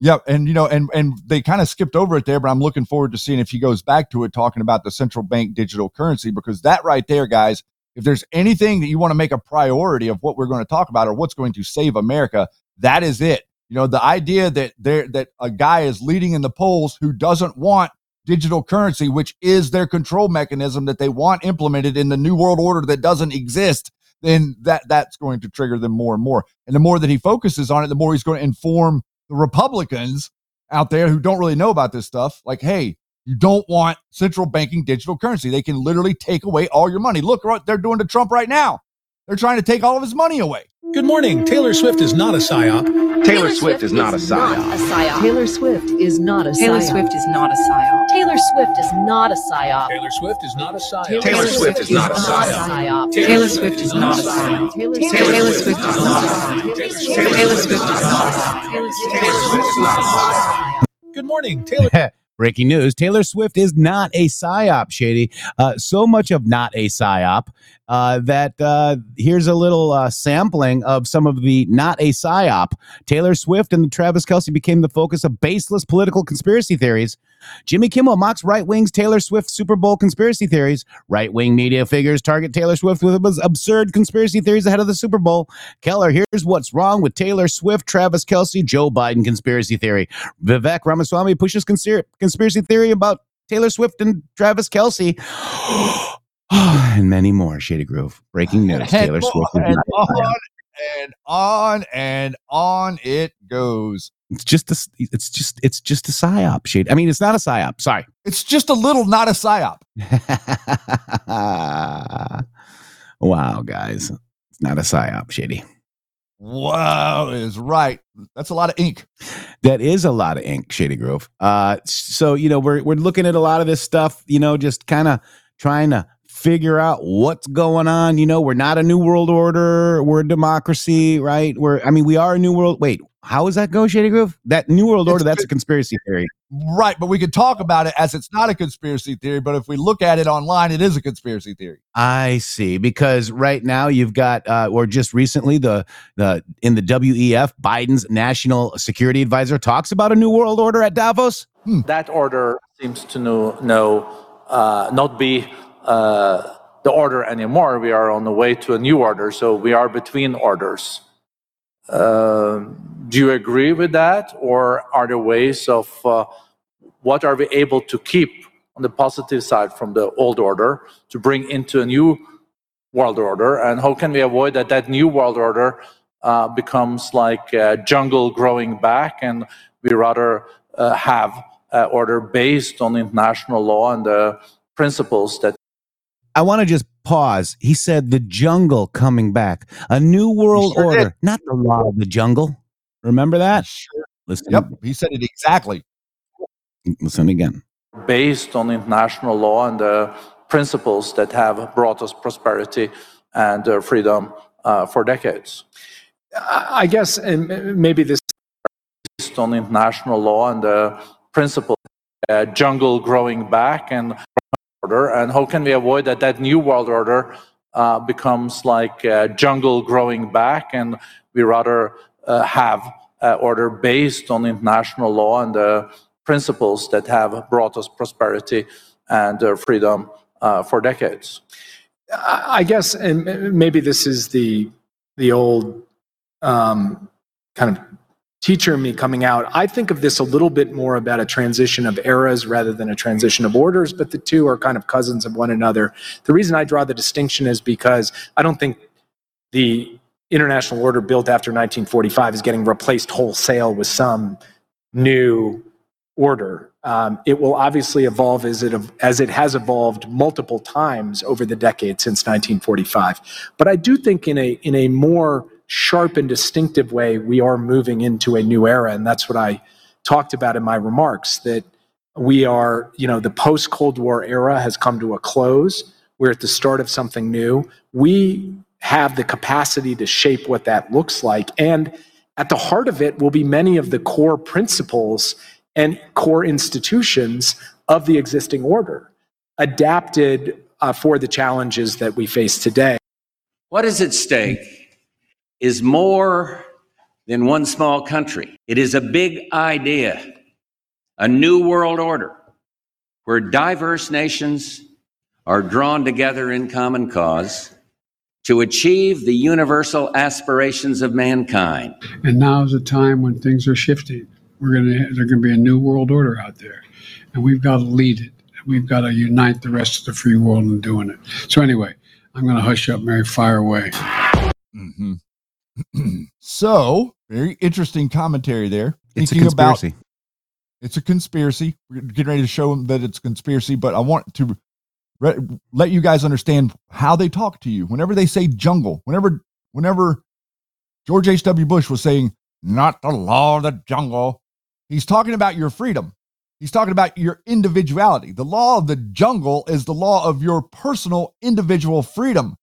S2: Yep, and you know, and and they kind of skipped over it there, but I'm looking forward to seeing if he goes back to it, talking about the central bank digital currency, because that right there, guys, if there's anything that you want to make a priority of what we're going to talk about or what's going to save America, that is it. You know, the idea that there that a guy is leading in the polls who doesn't want digital currency, which is their control mechanism that they want implemented in the new world order that doesn't exist, then that that's going to trigger them more and more. And the more that he focuses on it, the more he's going to inform the Republicans out there who don't really know about this stuff. Like, hey, you don't want central banking digital currency. They can literally take away all your money. Look what they're doing to Trump right now. They're trying to take all of his money away.
S17: Good morning. Taylor Swift is not a psyop.
S20: Taylor Swift is not a psyop.
S21: Taylor Swift is not a psyop.
S22: Taylor Swift is not a psyop.
S21: Taylor Swift is not a psyop.
S17: Taylor Swift is not a psyop.
S20: Taylor Swift is not a psyop.
S22: Taylor Swift is not a psyop.
S21: Taylor
S22: Taylor Swift is not a psyop. Taylor Swift is not a psyop.
S17: Good morning. Taylor.
S1: Breaking news: Taylor Swift is not a psyop. Shady. Uh, so much of not a psyop uh, that uh, here's a little uh, sampling of some of the not a psyop. Taylor Swift and Travis Kelce became the focus of baseless political conspiracy theories. Jimmy Kimmel mocks right wing's Taylor Swift Super Bowl conspiracy theories. Right wing media figures target Taylor Swift with absurd conspiracy theories ahead of the Super Bowl. Keller, here's what's wrong with Taylor Swift, Travis Kelce, Joe Biden conspiracy theory. Vivek Ramaswamy pushes conspir- conspiracy theory about Taylor Swift and Travis Kelce. and many more. Shady Groove. Breaking news. Taylor
S2: and
S1: Swift
S2: and
S1: not a psyop.
S2: on and on and on it goes.
S1: It's just a, it's just it's just a psyop shade. I mean, it's not a psyop. Sorry.
S2: It's just a little not a psyop.
S1: wow, guys. It's not a psyop, shady.
S2: Wow is right. That's a lot of ink.
S1: That is a lot of ink, Shady Groove. Uh, so you know we're we're looking at a lot of this stuff. You know, just kind of trying to figure out what's going on. You know, we're not a new world order. We're a democracy, right? We're I mean, we are a new world. Wait, how does that go, Shady Groove? That new world order. That's a conspiracy theory.
S2: Right, but we could talk about it as it's not a conspiracy theory, but if we look at it online, it is a conspiracy theory.
S1: I see. Because right now you've got, uh, or just recently, the the in the WEF, Biden's national security advisor talks about a new world order at Davos.
S23: That order seems to no, no uh, not be uh, the order anymore. We are on the way to a new order, so we are between orders. Um do you agree with that, or are there ways of uh, what are we able to keep on the positive side from the old order to bring into a new world order, and how can we avoid that that new world order uh, becomes like a jungle growing back, and we rather uh, have an order based on international law and the principles that
S1: I want to just pause. He said the jungle coming back, a new world
S2: sure
S1: order,
S2: did.
S1: not the law of the jungle. Remember that? Sure. Listen,
S2: Yep, he said it exactly.
S1: listen again.
S23: based on international law and the principles that have brought us prosperity and uh, freedom uh, for decades.
S24: I I guess, and maybe this
S23: Based on international law and the principles, uh, jungle growing back and order, and how can we avoid that that new world order uh, becomes like a jungle growing back, and we rather uh, have an order based on international law and the principles that have brought us prosperity and uh, freedom uh, for decades.
S24: I I guess, and maybe this is the the old um, kind of teacher me coming out. I think of this a little bit more about a transition of eras rather than a transition of orders, but the two are kind of cousins of one another. The reason I draw the distinction is because I don't think the international order built after 1945 is getting replaced wholesale with some new order. Um, it will obviously evolve as it as it has evolved multiple times over the decades since 1945. But I do think in a in a more sharp and distinctive way, we are moving into a new era, and that's what I talked about in my remarks. That we are, you know, the post Cold War era has come to a close. We're at the start of something new. We have the capacity to shape what that looks like, and at the heart of it will be many of the core principles and core institutions of the existing order, adapted uh, for the challenges that we face today.
S25: What is at stake is more than one small country. It is a big idea, a new world order where diverse nations are drawn together in common cause to achieve the universal aspirations of mankind.
S26: And now is a time when things are shifting. We're gonna there's gonna be a new world order out there, and we've got to lead it. We've got to unite the rest of the free world in doing it. So anyway, I'm gonna hush up, Mary. Fire away.
S2: Mm-hmm. so very interesting commentary there.
S1: It's a
S2: Thinking about-
S1: conspiracy.
S2: it's a conspiracy. We're getting ready to show them that it's a conspiracy, but I want to re- let you guys understand how they talk to you. Whenever they say jungle, whenever whenever George H.W. Bush was saying, not the law of the jungle, he's talking about your freedom. He's talking about your individuality. The law of the jungle is the law of your personal individual freedom.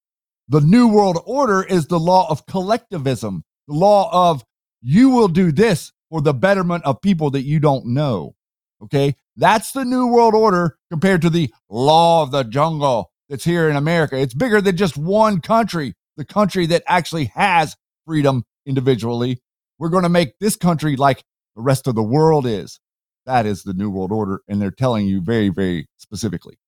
S2: The New World Order is the law of collectivism, the law of you will do this for the betterment of people that you don't know. Okay. That's the New World Order compared to the law of the jungle that's here in America. It's bigger than just one country, the country that actually has freedom individually. We're going to make this country like the rest of the world is. That is the New World Order. And they're telling you very, very specifically.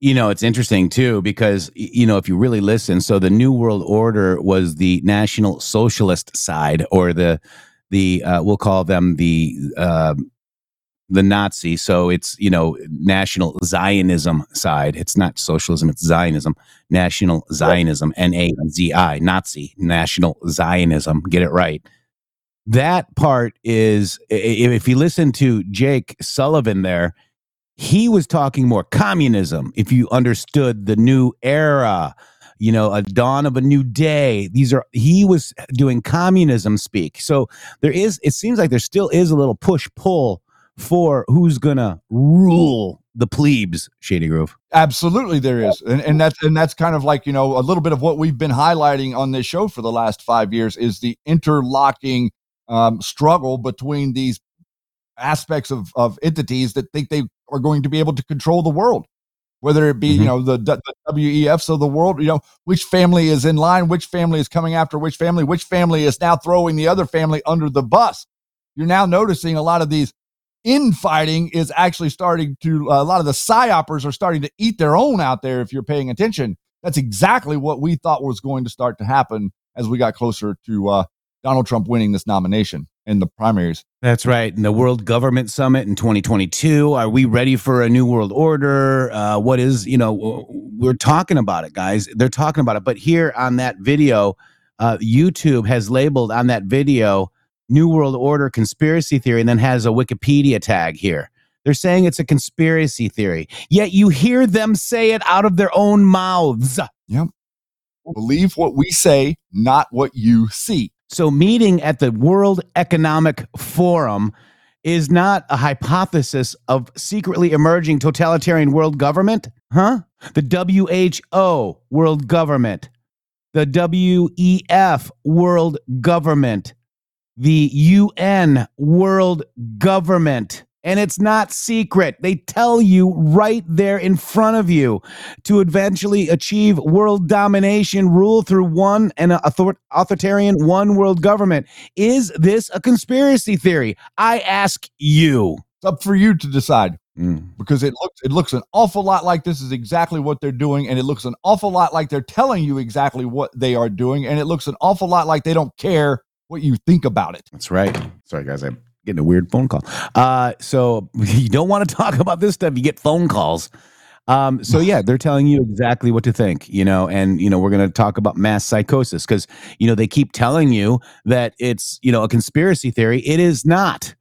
S1: You know, it's interesting too because you know if you really listen, so the New World Order was the National Socialist side, or the the uh, we'll call them the uh, the Nazi. So it's you know National Zionism side. It's not socialism; it's Zionism. National Zionism, N A Z I, Nazi, National Zionism. Get it right. That part is if you listen to Jake Sullivan there, he was talking more communism if you understood the new era you know a dawn of a new day. These are he was doing communism speak. So there is it seems like there still is a little push pull for who's gonna rule the plebes shady groove.
S2: Absolutely, there is, and and that's and that's kind of like you know a little bit of what we've been highlighting on this show for the last five years is the interlocking um, struggle between these aspects of of entities that think they are going to be able to control the world, whether it be you know the, the WEFs of the world, you know which family is in line, which family is coming after which family, which family is now throwing the other family under the bus. You're now noticing a lot of these infighting is actually starting to a lot of the psyopers are starting to eat their own out there if you're paying attention. That's exactly what we thought was going to start to happen as we got closer to uh, donald trump winning this nomination in the primaries
S1: That's right. And the World Government Summit in 2022. Are we ready for a new world order? Uh, what is, you know, we're talking about it, guys. They're talking about it. But here on that video, uh, YouTube has labeled on that video New World Order conspiracy theory and then has a Wikipedia tag here. They're saying it's a conspiracy theory, yet you hear them say it out of their own mouths.
S2: Yep. Believe what we say, not what you see.
S1: So, meeting at the World Economic Forum is not a hypothesis of secretly emerging totalitarian world government, huh? The WHO world government, the WEF world government, the UN world government. And it's not secret. They tell you right there in front of you to eventually achieve world domination, rule through one and author- authoritarian one world government. Is this a conspiracy theory? I ask you.
S2: It's up for you to decide
S1: Mm.
S2: because it looks it looks an awful lot like this is exactly what they're doing, and it looks an awful lot like they're telling you exactly what they are doing, and it looks an awful lot like they don't care what you think about it.
S1: That's right. Sorry, guys. I'm getting a weird phone call. Uh, so you don't want to talk about this stuff. You get phone calls. Um, so yeah, they're telling you exactly what to think, you know, and you know, we're gonna talk about mass psychosis because you know they keep telling you that it's you know a conspiracy theory. It is not.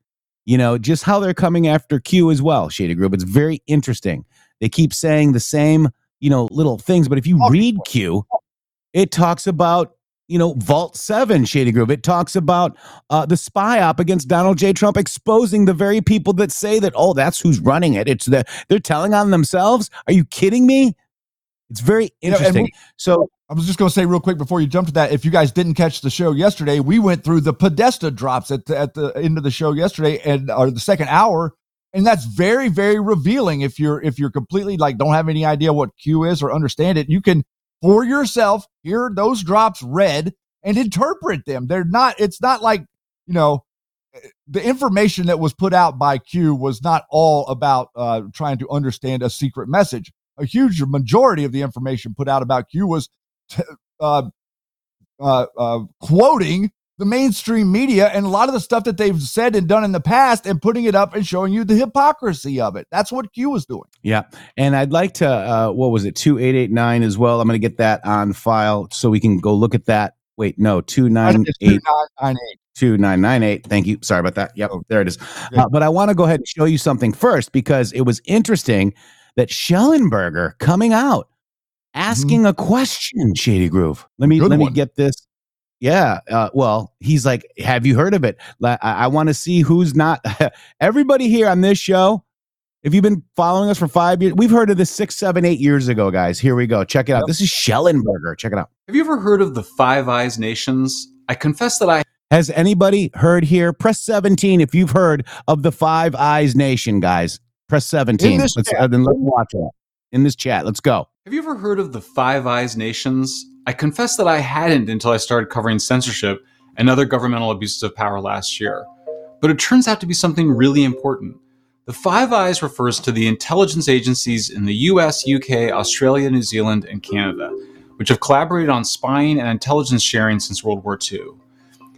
S1: You know, just how they're coming after Q as well, Shady Groove. It's very interesting. They keep saying the same, you know, little things, but if you read Q, it talks about you know vault 7 shady groove it talks about uh, the spy op against donald j. Trump exposing the very people that say that oh that's who's running it. It's the they're telling on themselves? Are you kidding me? It's very
S2: You know,
S1: interesting.
S2: we-
S1: so
S2: I was just going to say real quick before you jump to that, if you guys didn't catch the show yesterday, we went through the Podesta drops at the, at the end of the show yesterday, and or the second hour, and that's very very revealing if you're if you're completely like don't have any idea what q is or understand it. You can for yourself hear those drops read and interpret them. They're not it's not like you know the information that was put out by q was not all about uh, trying to understand a secret message. A huge majority of the information put out about q was t- uh, uh, uh, quoting the mainstream media and a lot of the stuff that they've said and done in the past and putting it up and showing you the hypocrisy of it. That's what Q was doing.
S1: Yeah. And I'd like to, uh, what was it, 2889 as well. I'm going to get that on file so we can go look at that. Wait, no, 298. 2998. 2998. Thank you. Sorry about that. Yep, there it is. Uh, but I want to go ahead and show you something first because it was interesting that Shellenberger coming out asking a question, Shady Groove. Let me
S2: Good
S1: let me get this. Yeah. Uh, well, he's like, have you heard of it? I, I want to see who's not. Everybody here on this show, if you've been following us for five years, we've heard of this six, seven, eight years ago, guys. Here we go. Check it out. This is Shellenberger. Check it out.
S27: Have you ever heard of the Five Eyes Nations? I confess that I
S1: Has anybody heard here? Press 17 if you've heard of the Five Eyes Nation, guys. Press 17.
S27: In this
S1: let's, uh, then let's watch it in this chat. Let's go.
S27: Have you ever heard of the Five Eyes Nations? I confess that I hadn't until I started covering censorship and other governmental abuses of power last year. But it turns out to be something really important. The Five Eyes refers to the intelligence agencies in the US, UK, Australia, New Zealand, and Canada, which have collaborated on spying and intelligence sharing since World War II.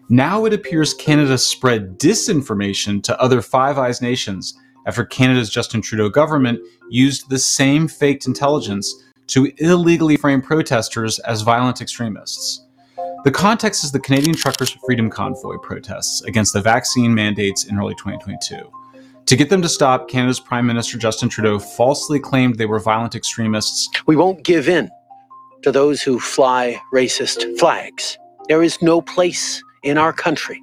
S27: Now it appears Canada spread disinformation to other Five Eyes nations after Canada's Justin Trudeau government used the same faked intelligence to illegally frame protesters as violent extremists. The context is the Canadian Truckers Freedom Convoy protests against the vaccine mandates in early 2022. To get them to stop, Canada's Prime Minister Justin Trudeau falsely claimed they were violent extremists
S10: We won't give in to those who fly racist flags. There is no place in our country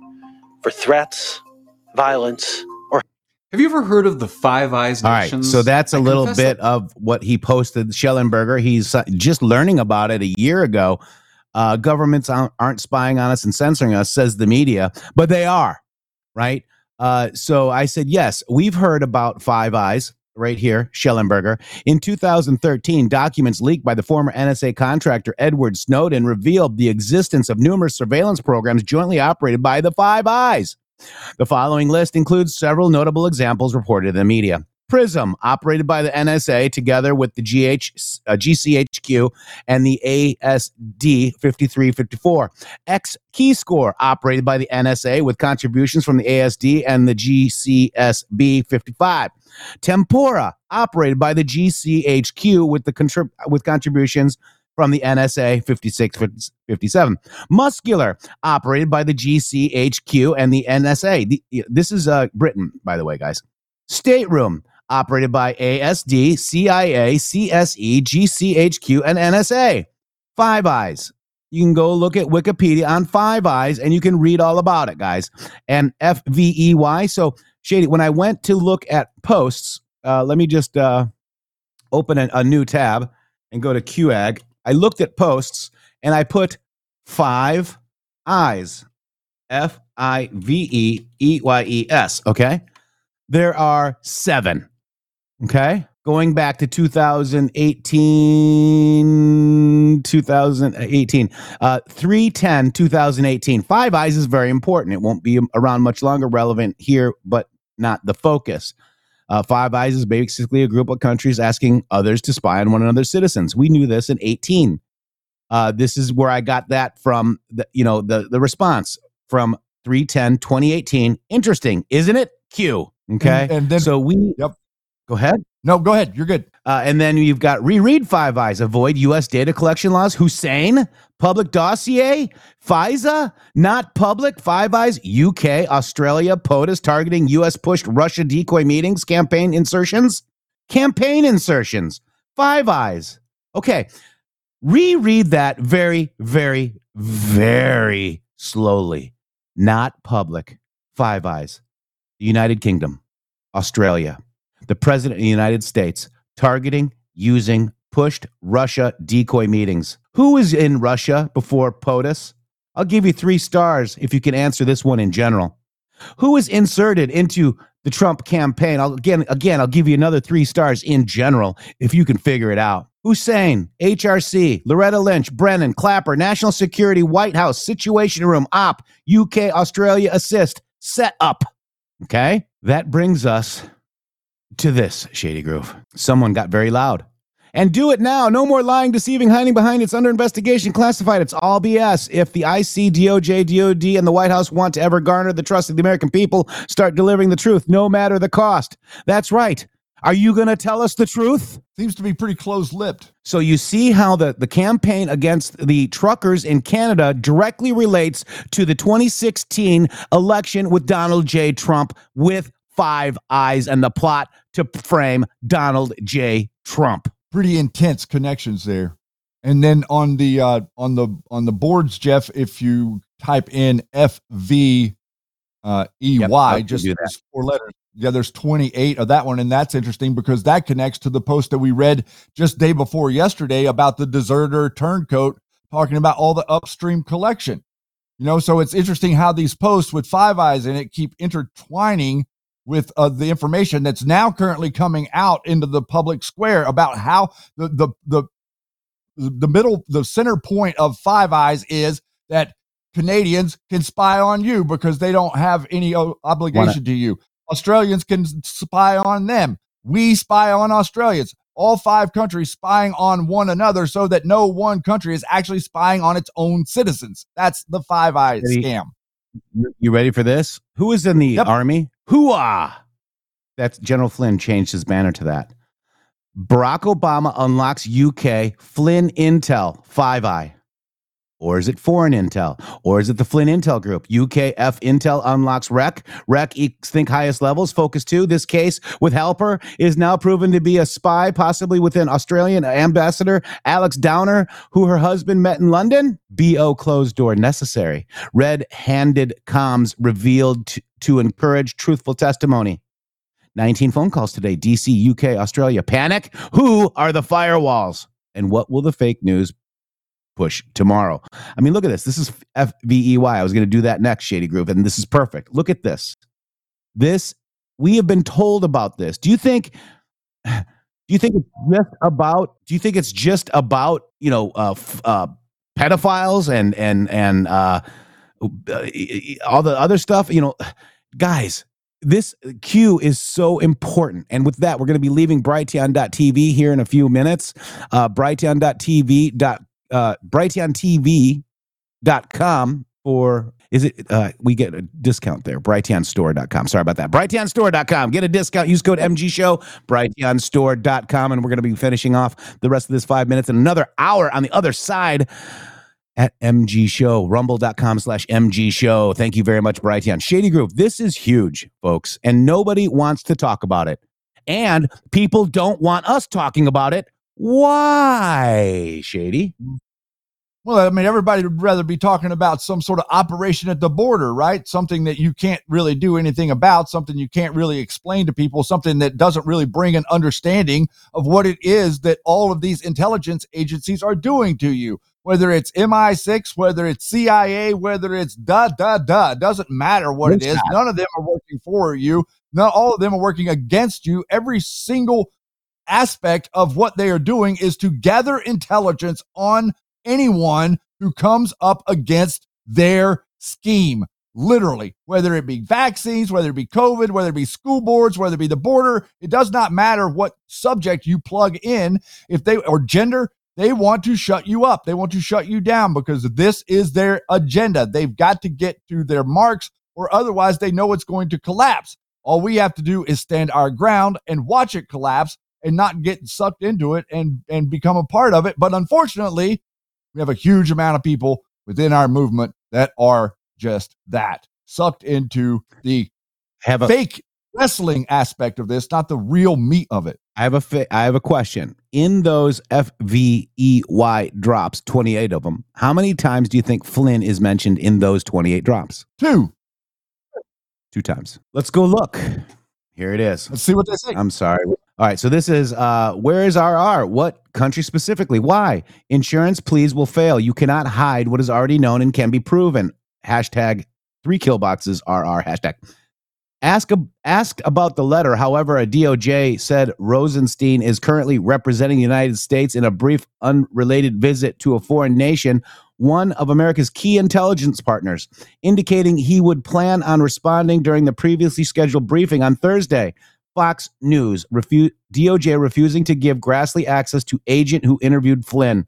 S10: for threats, violence,
S27: Have you ever heard of the Five Eyes
S1: All right. So that's a
S27: I
S1: little bit of what he posted, Shellenberger. He's uh, just learning about it a year ago. Uh, governments aren't, aren't spying on us and censoring us, says the media, but they are, right? Uh, so I said, yes, we've heard about Five Eyes right here, Shellenberger. In 2013, documents leaked by the former NSA contractor Edward Snowden revealed the existence of numerous surveillance programs jointly operated by the Five Eyes. The following list includes several notable examples reported in the media. Prism, operated by the NSA together with the GH, uh, GCHQ and the ASD 5354. X Keyscore, operated by the NSA with contributions from the ASD and the GCSB 55. Tempora, operated by the GCHQ with the contrib- with contributions from the NSA 5657. Muscular, operated by the GCHQ and the NSA. The- this is uh, Britain, by the way, guys. Stateroom, operated by ASD, CIA, CSE, GCHQ, and NSA. Five Eyes. You can go look at Wikipedia on Five Eyes and you can read all about it, guys. And FVEY. So, Shady, when I went to look at posts, uh, let me just uh, open a, a new tab and go to QAG. I looked at posts and I put Five Eyes. F I V E E Y E S. Okay. There are seven. Okay. Going back to 2018, 2018, uh, 310, 2018. Five Eyes is very important. It won't be around much longer, relevant here, but not the focus. Uh, Five Eyes is basically a group of countries asking others to spy on one another's citizens. We knew this in 18. Uh, this is where I got that from, the, you know, the, the response from 310, 2018. Interesting, isn't it? Q. Okay.
S2: And, and then
S1: so we,
S2: yep.
S1: Go ahead.
S2: No, go ahead. You're good.
S1: Uh, and then you've got reread Five Eyes, avoid U.S. data collection laws, Hussein, public dossier, FISA, not public, Five Eyes, UK, Australia, POTUS targeting U.S. pushed Russia decoy meetings, campaign insertions, campaign insertions, Five Eyes. Okay. Reread that very, very, very slowly. Not public, Five Eyes, the United Kingdom, Australia, the President of the United States targeting, using, pushed Russia decoy meetings. Who was in Russia before POTUS? I'll give you three stars if you can answer this one in general. Who was inserted into the Trump campaign. I'll again, again, I'll give you another three stars in general if you can figure it out. Hussein, HRC, Loretta Lynch, Brennan, Clapper, National Security, White House, Situation Room, OP, UK, Australia, Assist, Set Up. Okay, that brings us to this Shady Groove. Someone got very loud. And do it now. No more lying, deceiving, hiding behind. It's under investigation, classified. It's all BS. If the IC, DOJ, DOD, and the White House want to ever garner the trust of the American people, start delivering the truth, no matter the cost. That's right. Are you going to tell us the truth?
S2: Seems to be pretty close lipped.
S1: So you see how the, the campaign against the truckers in Canada directly relates to the 2016 election with Donald J. Trump with Five Eyes and the plot to frame Donald J. Trump.
S2: Pretty intense connections there. And then on the uh, on the on the boards, Jeff, if you type in FV uh, EY,
S1: I'll
S2: just
S1: do that.
S2: those four letters. Yeah, there's 28 of that one, and that's interesting because that connects to the post that we read just day before yesterday about the deserter turncoat talking about all the upstream collection. You know, so it's interesting how these posts with Five Eyes in it keep intertwining with uh, the information that's now currently coming out into the public square about how the the the the middle the center point of Five Eyes is that Canadians can spy on you because they don't have any o- obligation to you. Australians can spy on them. We spy on Australians. All five countries spying on one another so that no one country is actually spying on its own citizens. That's the Five Eyes
S1: Ready?
S2: scam.
S1: You- You ready for this? Who is in the army? Hooah! That's General Flynn changed his banner to that. Barack Obama unlocks UK Flynn Intel Five Eye. Or is it foreign intel? Or is it the Flynn Intel Group? UKF Intel unlocks REC. REC think highest levels. Focus two. This case with Halper is now proven to be a spy, possibly within Australian ambassador Alex Downer, who her husband met in London. BO closed door necessary. Red handed comms revealed to, to encourage truthful testimony. 19 phone calls today. DC, UK, Australia. Panic? Who are the firewalls? And what will the fake news push tomorrow? I mean, look at this. This is FVEY. I was going to do that next, Shady Groove, and this is perfect. Look at this. This, we have been told about this. Do you think, do you think it's just about, do you think it's just about, you know, uh, f- uh, pedophiles and, and, and, uh, uh, all the other stuff, you know, guys, this Q is so important. And with that, we're going to be leaving Brighteon.tv here in a few minutes. Uh, Brighteon.tv. Uh, BrighteonTV.com for, is it, uh, we get a discount there. BrighteonStore.com. Sorry about that. BrighteonStore.com. Get a discount. Use code MG Show. BrighteonStore.com. And we're going to be finishing off the rest of this five minutes and another hour on the other side at MG Show, rumble.com slash MG Show. Thank you very much, Brighteon. Shady Groove, this is huge, folks, and nobody wants to talk about it. And people don't want us talking about it. Why, Shady? Mm.
S2: Well, I mean, everybody would rather be talking about some sort of operation at the border, right? Something that you can't really do anything about, something you can't really explain to people, something that doesn't really bring an understanding of what it is that all of these intelligence agencies are doing to you. Whether it's MI6, whether it's CIA, whether it's da da da, doesn't matter what it's
S1: What's
S2: is.
S1: that?
S2: None of them are working for you. Not all of them are working against you. Every single aspect of what they are doing is to gather intelligence on anyone who comes up against their scheme. Literally, whether it be vaccines, whether it be COVID, whether it be school boards, whether it be the border, it does not matter what subject you plug in. If they or gender, they want to shut you up. They want to shut you down because this is their agenda. They've got to get to their marks, or otherwise they know it's going to collapse. All we have to do is stand our ground and watch it collapse and not get sucked into it and and become a part of it. But unfortunately, we have a huge amount of people within our movement that are just that sucked into the
S1: Have a
S2: fake wrestling aspect of this, not the real meat of it.
S1: I have a fa- I have a question. In those FVEY drops, 28 of them, how many times do you think Flynn is mentioned in those 28 drops?
S2: Two.
S1: Two times. Let's go look. Here it is.
S2: Let's see what they say.
S1: I'm sorry. All right, so this is uh where is RR? What country specifically? Why? Insurance please will fail. You cannot hide what is already known and can be proven. Hashtag three kill boxes RR hashtag. Ask ask about the letter. However, a DOJ said Rosenstein is currently representing the United States in a brief, unrelated visit to a foreign nation, one of America's key intelligence partners, indicating he would plan on responding during the previously scheduled briefing on Thursday. Fox News refu- DOJ refusing to give Grassley access to agent who interviewed Flynn.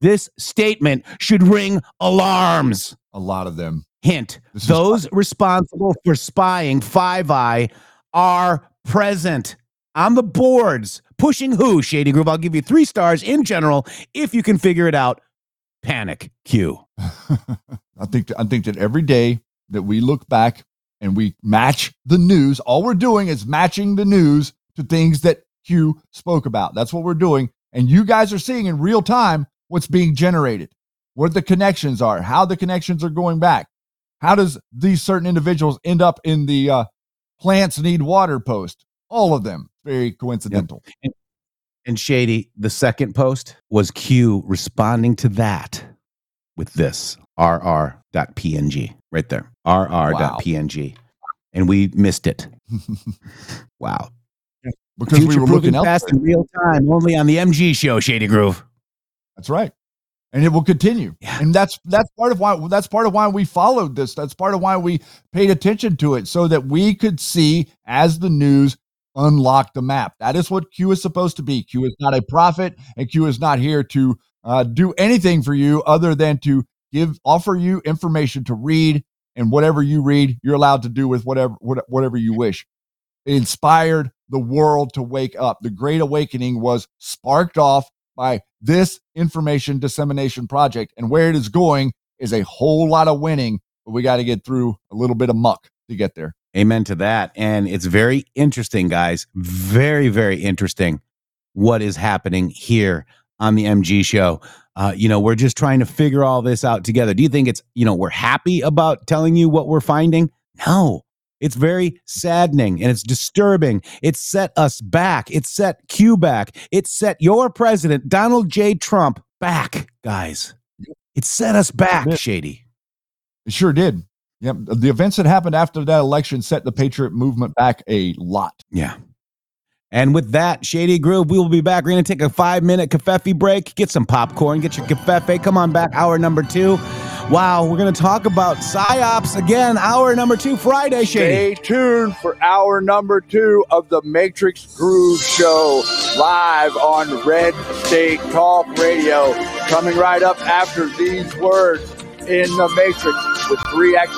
S1: This statement should ring alarms.
S2: A lot of them.
S1: Hint those responsible for spying Five Eye are present on the boards. Pushing who, Shady Groove? I'll give you three stars in general if you can figure it out. Panic. Q.
S2: I think I think that every day that we look back and we match the news, all we're doing is matching the news to things that Q spoke about. That's what we're doing. And you guys are seeing in real time what's being generated, what the connections are, how the connections are going back. How does these certain individuals end up in the uh, plants need water post? All of them. Very coincidental.
S1: And, and Shady, the second post was Q responding to that with this rr.png right there. rr.png. And we missed it. wow.
S2: Because we
S1: Future
S2: were looking
S1: fast
S2: elsewhere.
S1: in real time, only on the MG show, Shady Groove.
S2: That's right. And it will continue. And that's that's part of why that's part of why we followed this. That's part of why we paid attention to it so that we could see as the news unlock the map. That is what Q is supposed to be. Q is not a prophet and Q is not here to uh, do anything for you other than to give offer you information to read and whatever you read, you're allowed to do with whatever whatever you wish. It inspired the world to wake up. The Great Awakening was sparked off by this information dissemination project. And where it is going is a whole lot of winning, but we got to get through a little bit of muck to get there.
S1: Amen to that. And it's very interesting, guys. Very, very interesting what is happening here on the MG show. Uh, you know, we're just trying to figure all this out together. Do you think it's, you know, we're happy about telling you what we're finding? No. It's very saddening and it's disturbing. It set us back. It set Q back. It set your president, Donald J. Trump, back, guys. It set us back, Shady.
S2: It sure did. Yep. The events that happened after that election set the Patriot movement back a lot.
S1: Yeah. And with that, Shady Groove, we will be back. We're going to take a five minute cafefe break, get some popcorn, get your cafefe. Come on back, hour number two. Wow, we're going to talk about PSYOPs again, hour number two, Friday, Shady.
S2: Stay tuned for hour number two of the Matrix Groove Show live on Red State Talk Radio. Coming right up after these words in the Matrix with 3x's.com.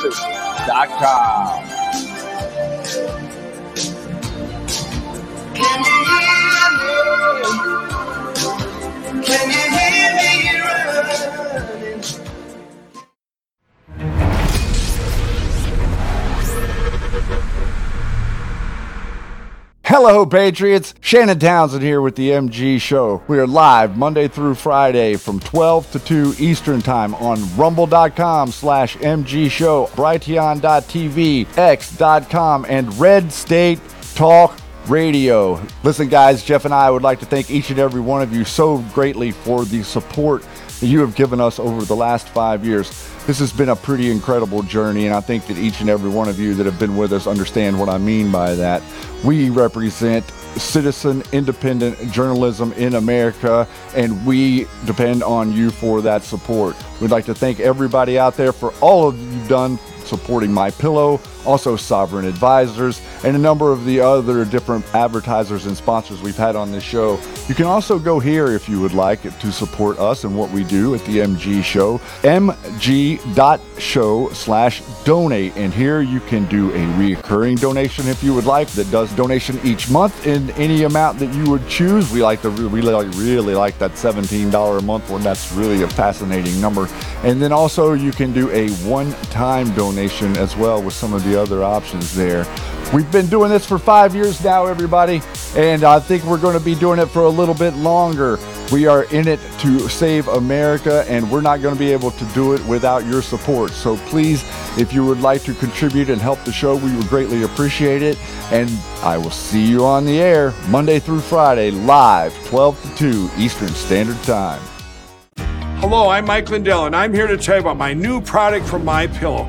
S2: Hello, Patriots. Shannon Townsend here with the MG Show. We are live Monday through Friday from 12 to 2 Eastern Time on rumble.com slash MG Show, brighteon.tv, x.com, and Red State Talk Radio. Listen, guys, Jeff and I would like to thank each and every one of you so greatly for the support that you have given us over the last five years. This has been a pretty incredible journey, and I think that each and every one of you that have been with us understand what I mean by that. We represent citizen independent journalism in America, and we depend on you for that support. We'd like to thank everybody out there for all of you've done supporting My Pillow, also Sovereign Advisors, and a number of the other different advertisers and sponsors we've had on this show. You can also go here if you would like to support us and what we do at the MG Show, mg.show slash donate. And here you can do a recurring donation if you would like that does donation each month in any amount that you would choose. We like to really, really, like that $17 a month one. That's really a fascinating number. And then also you can do a one-time donation as well with some of the other options there. We've been doing this for five years now, everybody, and I think we're going to be doing it for a little bit longer. We are in it to save America, and we're not going to be able to do it without your support. So please, if you would like to contribute and help the show, we would greatly appreciate it. And I will see you on the air Monday through Friday, live, 12 to 2 Eastern Standard Time.
S28: Hello, I'm Mike Lindell, and I'm here to tell you about my new product from My Pillow.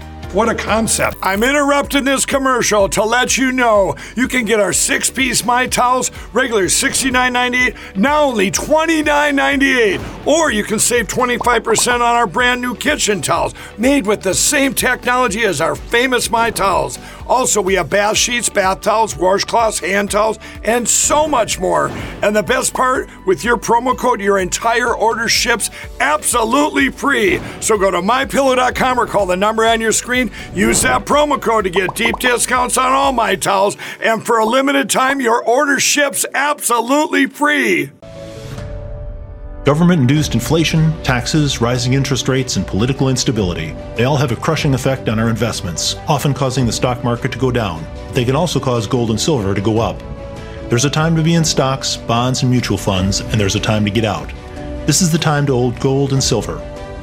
S8: What a concept. I'm interrupting this commercial to let you know you can get our six piece My Towels, regular $69.98, now only $29.98. Or you can save 25% on our brand new kitchen towels, made with the same technology as our famous My Towels. Also, we have bath sheets, bath towels, washcloths, hand towels, and so much more. And the best part, with your promo code, your entire order ships absolutely free. So go to mypillow.com or call the number on your screen. Use that promo code to get deep discounts on all my towels. And for a limited time, your order ships absolutely free.
S29: Government induced inflation, taxes, rising interest rates, and political instability. They all have a crushing effect on our investments, often causing the stock market to go down. They can also cause gold and silver to go up. There's a time to be in stocks, bonds, and mutual funds, and there's a time to get out. This is the time to hold gold and silver.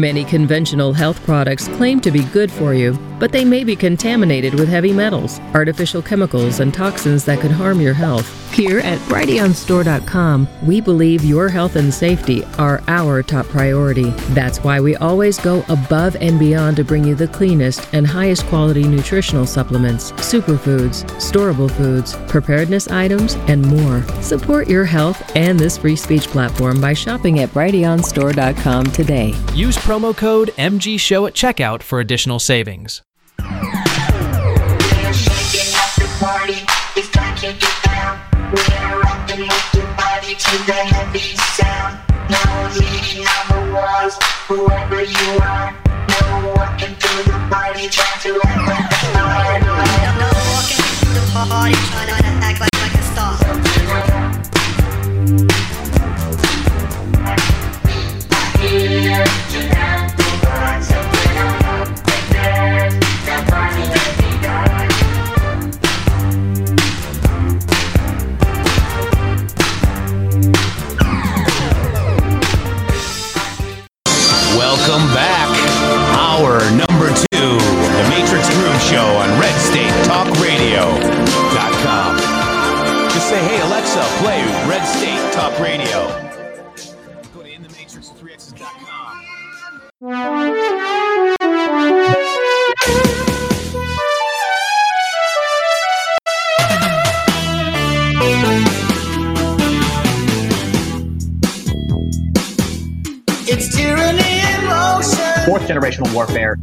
S6: Many conventional health products claim to be good for you, but they may be contaminated with heavy metals, artificial chemicals, and toxins that could harm your health. Here at BrighteonStore.com, we believe your health and safety are our top priority. That's why we always go above and beyond to bring you the cleanest and highest quality nutritional supplements, superfoods, storable foods, preparedness items, and more. Support your health and this free speech platform by shopping at BrighteonStore.com today.
S30: Use promo code MG Show at checkout for additional savings.
S31: Whoever
S1: Welcome back. Hour number two, The Matrix Groove Show on RedStateTalkRadio.com. Just say, hey, Alexa, play Red State Talk Radio. Go to InTheMatrix3X's.com.
S32: Fourth generational warfare,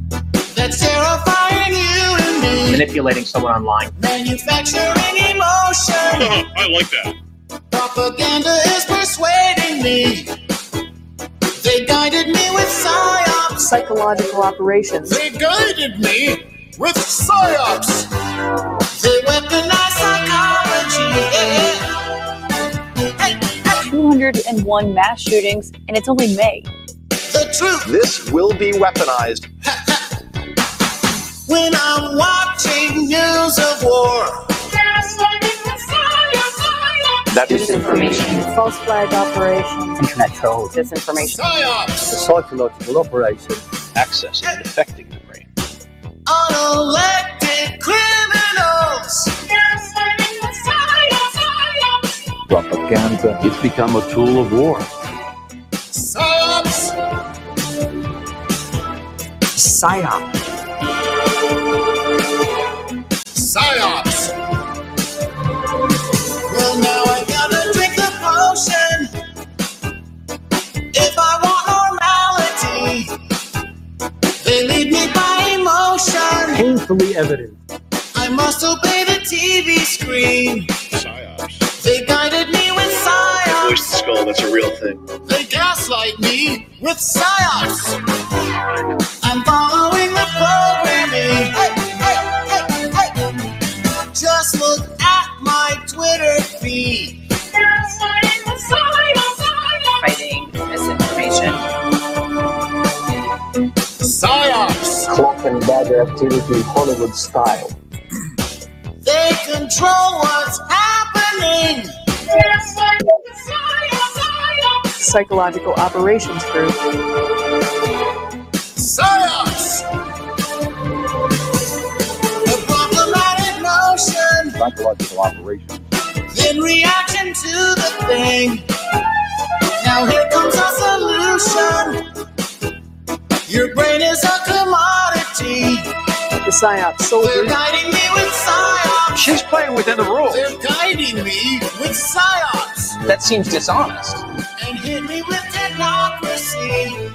S31: that's terrifying you and me.
S32: manipulating someone online.
S31: Manufacturing emotion.
S32: I like that.
S31: Propaganda is persuading me. They guided me with psyops.
S22: Psychological operations.
S31: They guided me with psyops. They weaponize psychology. Yeah.
S22: 201 mass shootings, and it's only May.
S31: The truth.
S33: This will be weaponized.
S31: When I'm watching news of war.
S33: That
S22: Disinformation. False flag operations.
S32: Internet trolls.
S22: Disinformation.
S31: Psyops.
S32: psychological operation, accessing and affecting the brain.
S31: Unelected criminals.
S34: Propaganda. It's become a tool of war.
S22: PSYOP.
S31: Psyops. Well, now I gotta drink the potion. If I want normality, they lead me by emotion.
S35: Painfully evident.
S31: I must obey the programming. They guided me with
S17: Voice the skull, that's a real thing.
S31: They gaslight me with psyops. I'm following the programming. Hey, hey, hey, hey. Just look at my Twitter feed.
S22: Fighting misinformation.
S31: Psyops.
S36: Clock and dagger activity Hollywood style.
S31: They control what's happening.
S22: Psychological Operations Group.
S31: Psyops. A problematic notion
S36: Psychological operation.
S31: in reaction to the thing. Now here comes a solution. Your brain
S22: PSYOP
S31: They're
S22: soldiers.
S31: guiding me with psyops.
S36: She's playing within the rules.
S31: They're guiding me with psyops
S36: That seems dishonest.
S31: and hit me with technocracy.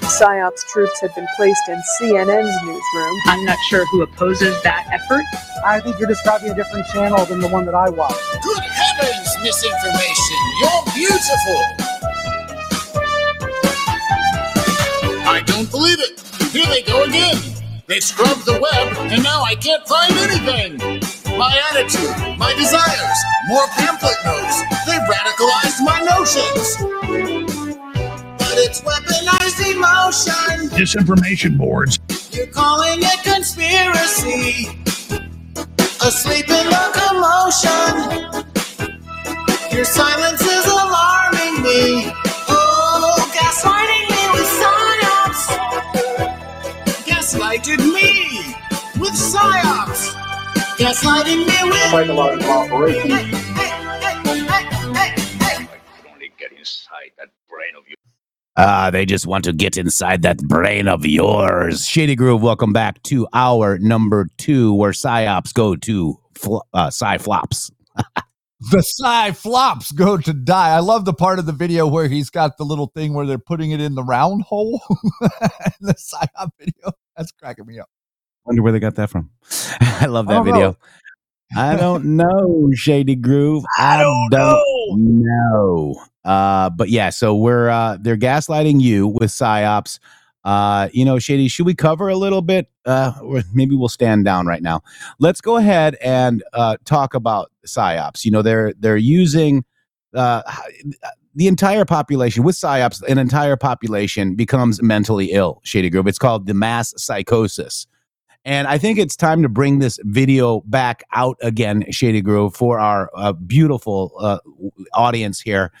S22: PSYOP's troops had been placed in CNN's newsroom.
S21: I'm not sure who opposes that effort.
S37: I think you're describing a different channel than the one that I watch.
S31: Good heavens, misinformation! You're beautiful! I don't believe it! Here they go again! They scrubbed the web, and now I can't find anything! My attitude, my desires, more pamphlet notes. They radicalized my notions! But it's weaponized emotion!
S17: Disinformation boards.
S31: You're calling it conspiracy. Asleep in the commotion. Your silence is alarming me. Oh, gaslighting psyops. Gaslighting me with
S36: Psychological operation. Only get inside that brain of yours.
S1: Ah, they just want to get inside that brain of yours. Shady Groove, welcome back to our number two, where psyops go to fl- uh, psy flops.
S2: the Psy flops go to die. I love the part of the video where he's got the little thing where they're putting it in the round hole. the psyop video. That's cracking me up.
S1: Wonder where they got that from. I love that
S2: don't
S1: video.
S2: know.
S1: I don't know, Shady Groove. I, don't, know. Uh, but yeah, so we're uh, they're gaslighting you with psyops. Uh, you know, Shady, should we cover a little bit? Uh, or maybe we'll stand down right now. Let's go ahead and uh, talk about psyops. You know, they're they're using uh, the entire population with psyops. An entire population becomes mentally ill. Shady Groove. It's called the mass psychosis. And I think it's time to bring this video back out again, Shady Groove, for our uh, beautiful uh, audience here,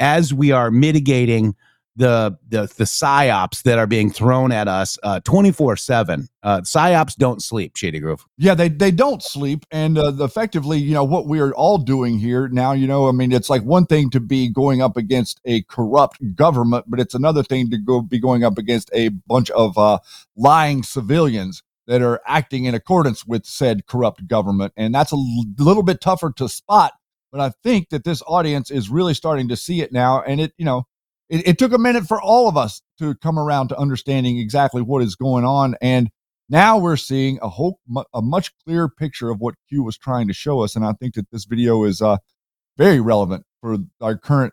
S1: as we are mitigating the the the psyops that are being thrown at us twenty four seven. Psyops don't sleep, Shady Groove.
S2: Yeah, they they don't sleep, and uh, effectively, you know, what we are all doing here now. You know, I mean, it's like one thing to be going up against a corrupt government, but it's another thing to go be going up against a bunch of uh, lying civilians that are acting in accordance with said corrupt government, and that's a l- little bit tougher to spot. But I think that this audience is really starting to see it now, and it, you know, it, it took a minute for all of us to come around to understanding exactly what is going on, and now we're seeing a whole a much clearer picture of what Q was trying to show us, and I think that this video is uh very relevant for our current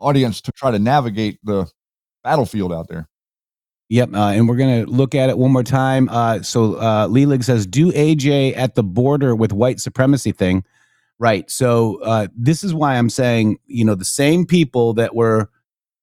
S2: audience to try to navigate the battlefield out there.
S1: Yep, uh, and we're gonna look at it one more time. Uh, so uh, Leelig says, "Do AJ at the border with white supremacy thing." Right. So uh, this is why I'm saying, you know, the same people that were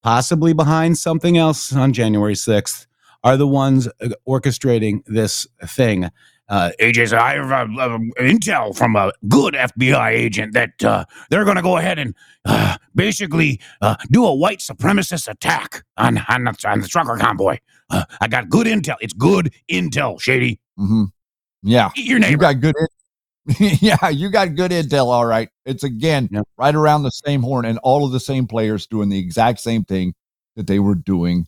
S1: possibly behind something else on January 6th are the ones uh, orchestrating this thing. Uh, AJ said, I have uh, uh, intel from a good FBI agent that uh, they're going to go ahead and uh, basically uh, do a white supremacist attack on, on, the, on the trucker convoy. Uh, I got good intel. It's good intel, Shady.
S2: Mm-hmm. Yeah,
S1: Eat your
S2: you got good. In- yeah, you got good intel. All right, it's again right around the same horn, and all of the same players doing the exact same thing that they were doing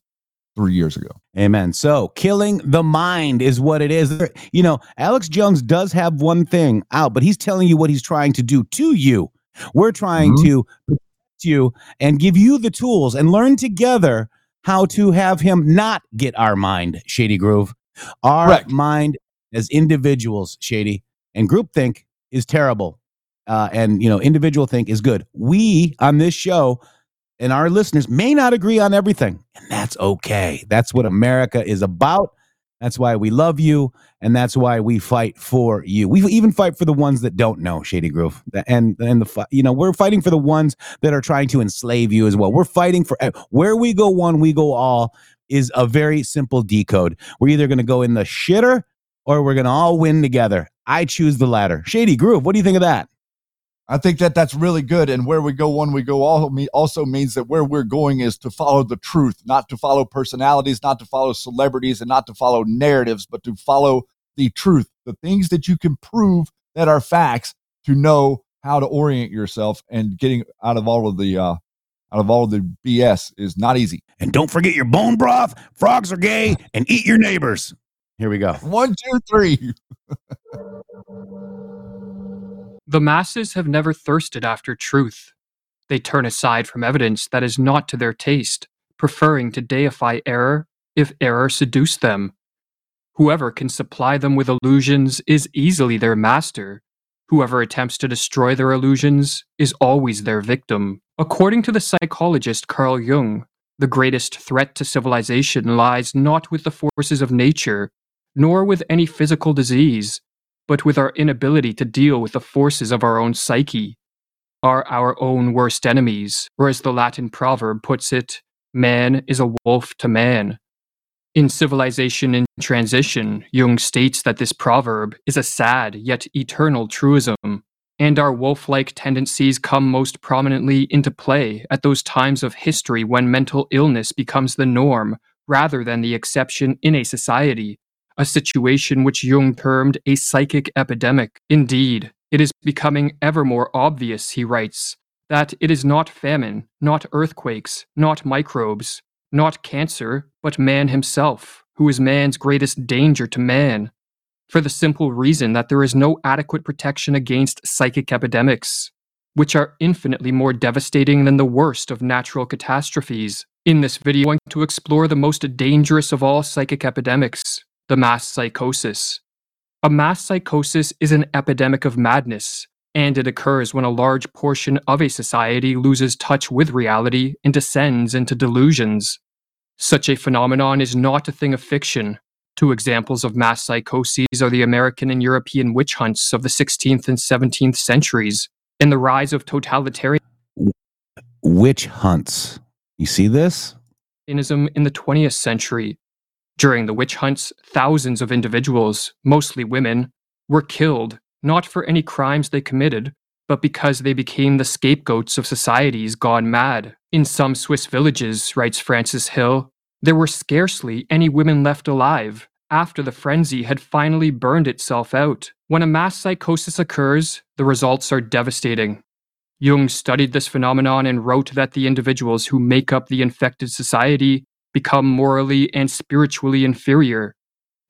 S2: three years ago.
S1: Amen. So, killing the mind is what it is. You know, Alex Jones does have one thing out, but he's telling you what he's trying to do to you. We're trying to protect you and give you the tools and learn together how to have him not get our mind, Shady Groove. Our mind as individuals, Shady, and groupthink is terrible, uh, and you know, individual think is good. We on this show and our listeners may not agree on everything, and that's okay. That's what America is about. That's why we love you, and that's why we fight for you. We even fight for the ones that don't know Shady Groove, and and the you know we're fighting for the ones that are trying to enslave you as well. We're fighting for eh, where we go one, we go all is a very simple decode. We're either going to go in the shitter or we're going to all win together. I choose the latter. Shady Groove, what do you think of that?
S2: I think that that's really good. And where we go, one we go all also means that where we're going is to follow the truth, not to follow personalities, not to follow celebrities, and not to follow narratives, but to follow the truth, the things that you can prove that are facts to know how to orient yourself and getting out of all of the uh, out of all of the BS is not easy.
S1: And don't forget your bone broth. Frogs are gay, and eat your neighbors. Here we go.
S2: One, two, three.
S38: The masses have never thirsted after truth. They turn aside from evidence that is not to their taste, preferring to deify error if error seduce them. Whoever can supply them with illusions is easily their master. Whoever attempts to destroy their illusions is always their victim. According to the psychologist Carl Jung, the greatest threat to civilization lies not with the forces of nature, nor with any physical disease, but with our inability to deal with the forces of our own psyche, are our own worst enemies, or as the Latin proverb puts it, man is a wolf to man. In Civilization in Transition, Jung states that this proverb is a sad yet eternal truism, and our wolf like tendencies come most prominently into play at those times of history when mental illness becomes the norm rather than the exception in a society a situation which Jung termed a psychic epidemic. Indeed, it is becoming ever more obvious, he writes, that it is not famine, not earthquakes, not microbes, not cancer, but man himself, who is man's greatest danger to man, for the simple reason that there is no adequate protection against psychic epidemics, which are infinitely more devastating than the worst of natural catastrophes. In this video, I'm going to explore the most dangerous of all psychic epidemics, the mass psychosis. A mass psychosis is an epidemic of madness, and it occurs when a large portion of a society loses touch with reality and descends into delusions. Such a phenomenon is not a thing of fiction. Two examples of mass psychoses are the American and European witch hunts of the 16th and 17th centuries, and the rise of totalitarian
S1: Witch hunts. You see this?
S38: in the 20th century. During the witch hunts, thousands of individuals, mostly women, were killed, not for any crimes they committed, but because they became the scapegoats of societies gone mad. In some Swiss villages, writes Frances Hill, there were scarcely any women left alive after the frenzy had finally burned itself out. When a mass psychosis occurs, the results are devastating. Jung studied this phenomenon and wrote that the individuals who make up the infected society become morally and spiritually inferior.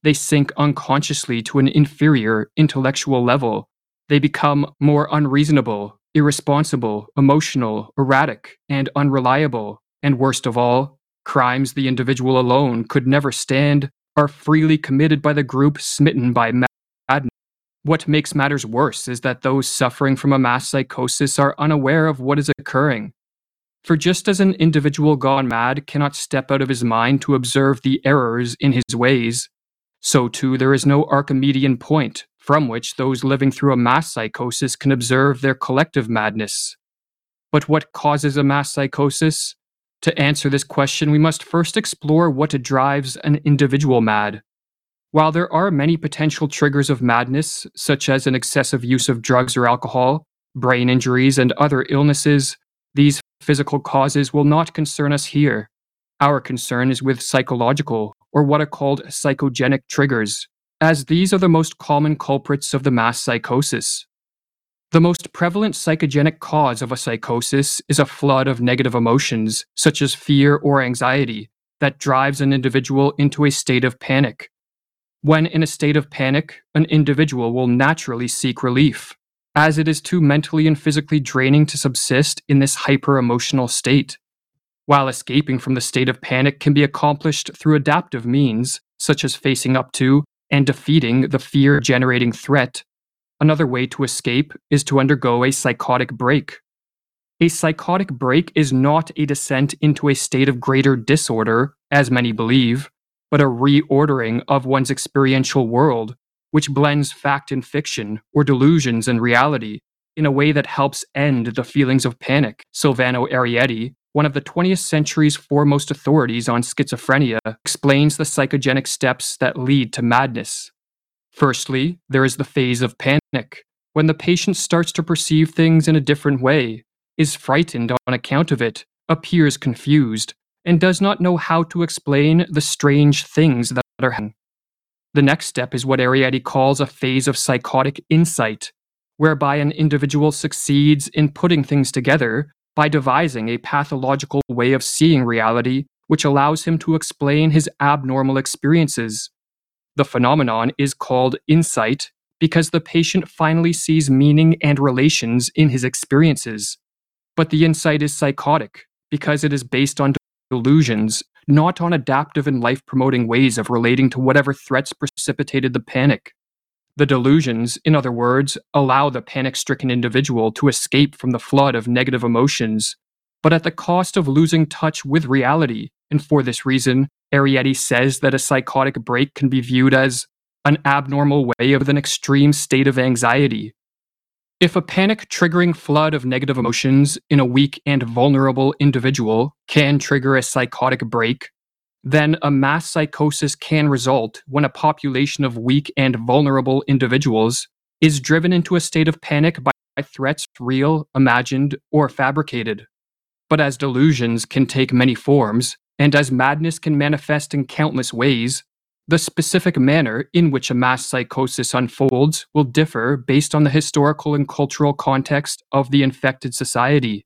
S38: They sink unconsciously to an inferior intellectual level. They become more unreasonable, irresponsible, emotional, erratic, and unreliable. And worst of all, crimes the individual alone could never stand are freely committed by the group smitten by madness. What makes matters worse is that those suffering from a mass psychosis are unaware of what is occurring. For just as an individual gone mad cannot step out of his mind to observe the errors in his ways, so too there is no Archimedean point from which those living through a mass psychosis can observe their collective madness. But what causes a mass psychosis? To answer this question, we must first explore what drives an individual mad. While there are many potential triggers of madness, such as an excessive use of drugs or alcohol, brain injuries, and other illnesses, these physical causes will not concern us here. Our concern is with psychological, or what are called psychogenic triggers, as these are the most common culprits of the mass psychosis. The most prevalent psychogenic cause of a psychosis is a flood of negative emotions, such as fear or anxiety, that drives an individual into a state of panic. When in a state of panic, an individual will naturally seek relief, as it is too mentally and physically draining to subsist in this hyper emotional state. While escaping from the state of panic can be accomplished through adaptive means, such as facing up to and defeating the fear generating threat, Another way to escape is to undergo a psychotic break. A psychotic break is not a descent into a state of greater disorder, as many believe, but a reordering of one's experiential world, which blends fact and fiction, or delusions and reality, in a way that helps end the feelings of panic. Silvano Arieti, one of the 20th century's foremost authorities on schizophrenia, explains the psychogenic steps that lead to madness. Firstly, there is the phase of panic, when the patient starts to perceive things in a different way, is frightened on account of it, appears confused, and does not know how to explain the strange things that are happening. The next step is what Arieti calls a phase of psychotic insight, whereby an individual succeeds in putting things together by devising a pathological way of seeing reality which allows him to explain his abnormal experiences. The phenomenon is called insight because the patient finally sees meaning and relations in his experiences. But the insight is psychotic because it is based on delusions, not on adaptive and life promoting ways of relating to whatever threats precipitated the panic. The delusions, in other words, allow the panic stricken individual to escape from the flood of negative emotions, but at the cost of losing touch with reality. And for this reason, Arieti says that a psychotic break can be viewed as an abnormal way of an extreme state of anxiety. If a panic triggering flood of negative emotions in a weak and vulnerable individual can trigger a psychotic break, then a mass psychosis can result when a population of weak and vulnerable individuals is driven into a state of panic by threats real, imagined, or fabricated. But as delusions can take many forms, and as madness can manifest in countless ways, the specific manner in which a mass psychosis unfolds will differ based on the historical and cultural context of the infected society.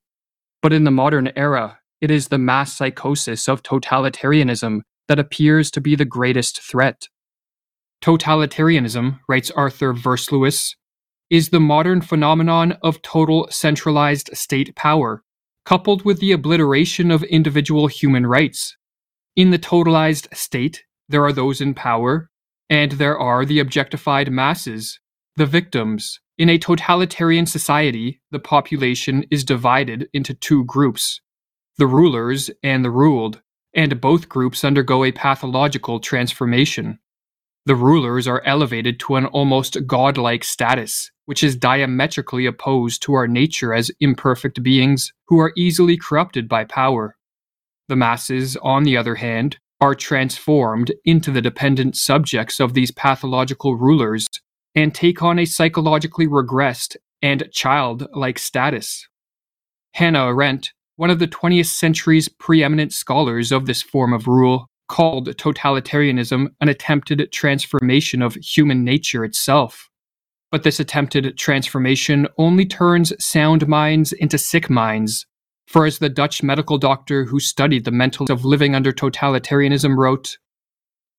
S38: But in the modern era, it is the mass psychosis of totalitarianism that appears to be the greatest threat. Totalitarianism, writes Arthur Versluis, is the modern phenomenon of total centralized state power, coupled with the obliteration of individual human rights. In the totalized state, there are those in power, and there are the objectified masses, the victims. In a totalitarian society, the population is divided into two groups the rulers and the ruled, and both groups undergo a pathological transformation. The rulers are elevated to an almost godlike status, which is diametrically opposed to our nature as imperfect beings who are easily corrupted by power. The masses, on the other hand, are transformed into the dependent subjects of these pathological rulers and take on a psychologically regressed and childlike status. Hannah Arendt one of the 20th century's preeminent scholars of this form of rule, called totalitarianism an attempted transformation of human nature itself. But this attempted transformation only turns sound minds into sick minds. For as the Dutch medical doctor who studied the mental of living under totalitarianism wrote,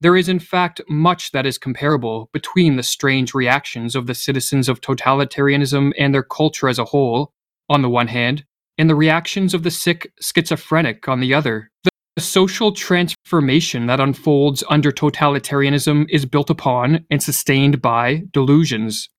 S38: there is in fact much that is comparable between the strange reactions of the citizens of totalitarianism and their culture as a whole, on the one hand, and the reactions of the sick schizophrenic on the other. The social transformation that unfolds under totalitarianism is built upon and sustained by delusions.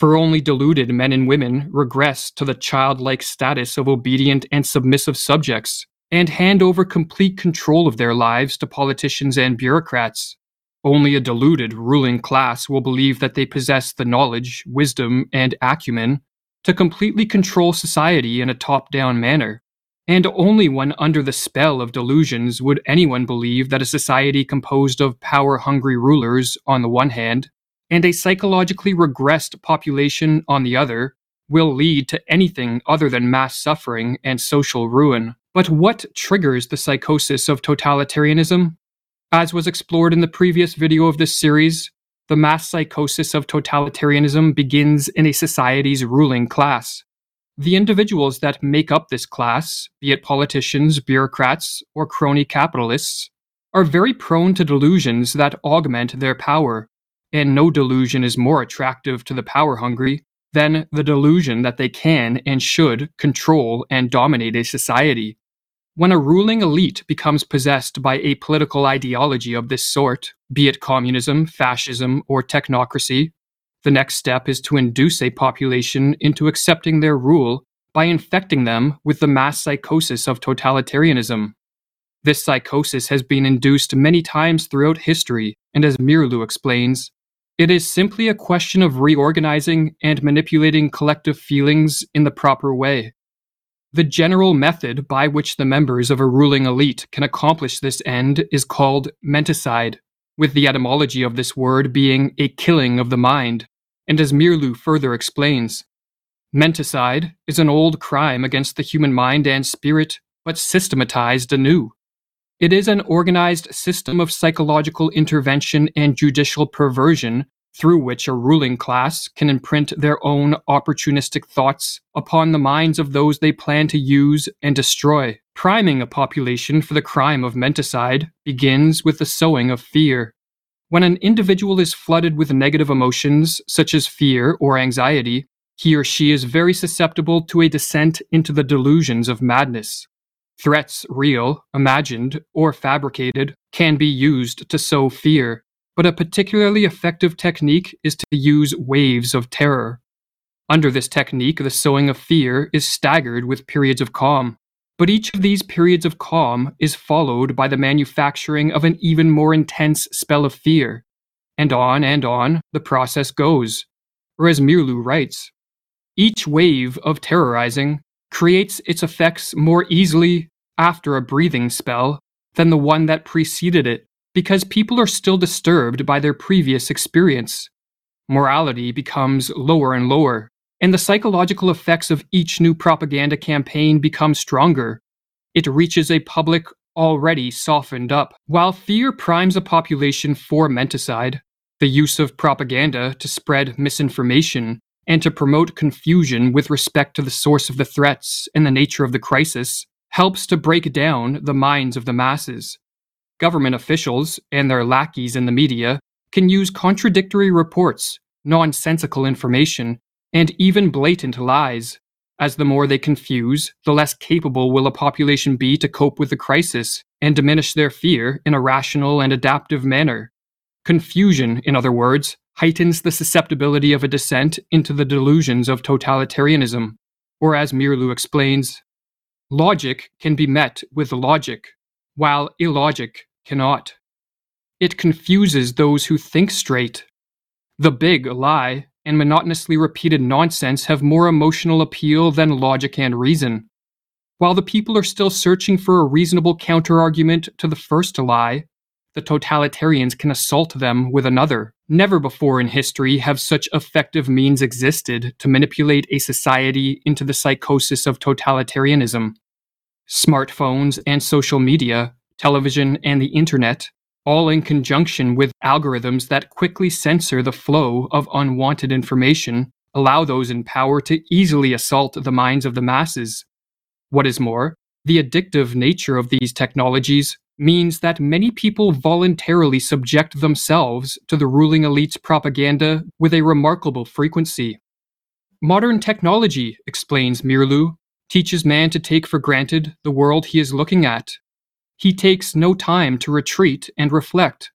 S38: For only deluded men and women regress to the childlike status of obedient and submissive subjects and hand over complete control of their lives to politicians and bureaucrats. Only a deluded ruling class will believe that they possess the knowledge, wisdom, and acumen to completely control society in a top down manner. And only when under the spell of delusions would anyone believe that a society composed of power hungry rulers, on the one hand, and a psychologically regressed population, on the other, will lead to anything other than mass suffering and social ruin. But what triggers the psychosis of totalitarianism? As was explored in the previous video of this series, the mass psychosis of totalitarianism begins in a society's ruling class. The individuals that make up this class, be it politicians, bureaucrats, or crony capitalists, are very prone to delusions that augment their power, and no delusion is more attractive to the power hungry than the delusion that they can and should control and dominate a society. When a ruling elite becomes possessed by a political ideology of this sort, be it communism, fascism, or technocracy, The next step is to induce a population into accepting their rule by infecting them with the mass psychosis of totalitarianism. This psychosis has been induced many times throughout history, and as Meerloo explains, it is simply a question of reorganizing and manipulating collective feelings in the proper way. The general method by which the members of a ruling elite can accomplish this end is called menticide, with the etymology of this word being a killing of the mind, and as Meerloo further explains, menticide is an old crime against the human mind and spirit, but systematized anew. It is an organized system of psychological intervention and judicial perversion through which a ruling class can imprint their own opportunistic thoughts upon the minds of those they plan to use and destroy. Priming a population for the crime of menticide begins with the sowing of fear. When an individual is flooded with negative emotions, such as fear or anxiety, he or she is very susceptible to a descent into the delusions of madness. Threats, real, imagined, or fabricated, can be used to sow fear, but a particularly effective technique is to use waves of terror. Under this technique, the sowing of fear is staggered with periods of calm. But each of these periods of calm is followed by the manufacturing of an even more intense spell of fear. And on and on the process goes. Or as Meerloo writes, each wave of terrorizing creates its effects more easily after a breathing spell than the one that preceded it because people are still disturbed by their previous experience. Morality becomes lower and lower, and the psychological effects of each new propaganda campaign become stronger. It reaches a public already softened up. While fear primes a population for menticide, the use of propaganda to spread misinformation and to promote confusion with respect to the source of the threats and the nature of the crisis helps to break down the minds of the masses. Government officials and their lackeys in the media can use contradictory reports, nonsensical information, and even blatant lies. As the more they confuse, the less capable will a population be to cope with the crisis and diminish their fear in a rational and adaptive manner. Confusion, in other words, heightens the susceptibility of a descent into the delusions of totalitarianism. Or as Meerloo explains, logic can be met with logic, while illogic cannot. It confuses those who think straight. The big lie and monotonously repeated nonsense have more emotional appeal than logic and reason. While the people are still searching for a reasonable counterargument to the first lie, the totalitarians can assault them with another. Never before in history have such effective means existed to manipulate a society into the psychosis of totalitarianism. Smartphones and social media television, and the internet, all in conjunction with algorithms that quickly censor the flow of unwanted information, allow those in power to easily assault the minds of the masses. What is more, the addictive nature of these technologies means that many people voluntarily subject themselves to the ruling elite's propaganda with a remarkable frequency. Modern technology, explains Meerloo, teaches man to take for granted the world he is looking at he takes no time to retreat and reflect.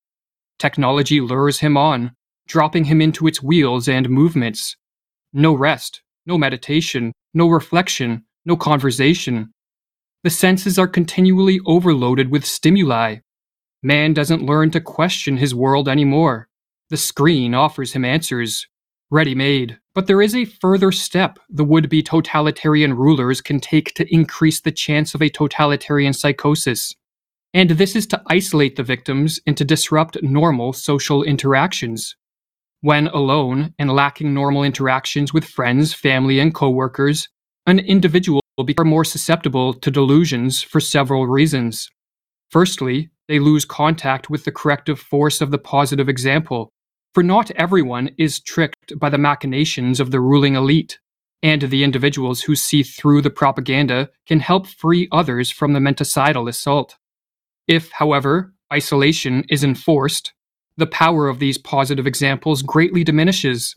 S38: Technology lures him on, dropping him into its wheels and movements. No rest, no meditation, no reflection, no conversation. The senses are continually overloaded with stimuli. Man doesn't learn to question his world anymore. The screen offers him answers, ready made. But there is a further step the would be totalitarian rulers can take to increase the chance of a totalitarian psychosis and this is to isolate the victims and to disrupt normal social interactions. When alone and lacking normal interactions with friends, family, and coworkers, an individual will be more susceptible to delusions for several reasons. Firstly, they lose contact with the corrective force of the positive example, for not everyone is tricked by the machinations of the ruling elite, and the individuals who see through the propaganda can help free others from the menticidal assault. If, however, isolation is enforced, the power of these positive examples greatly diminishes.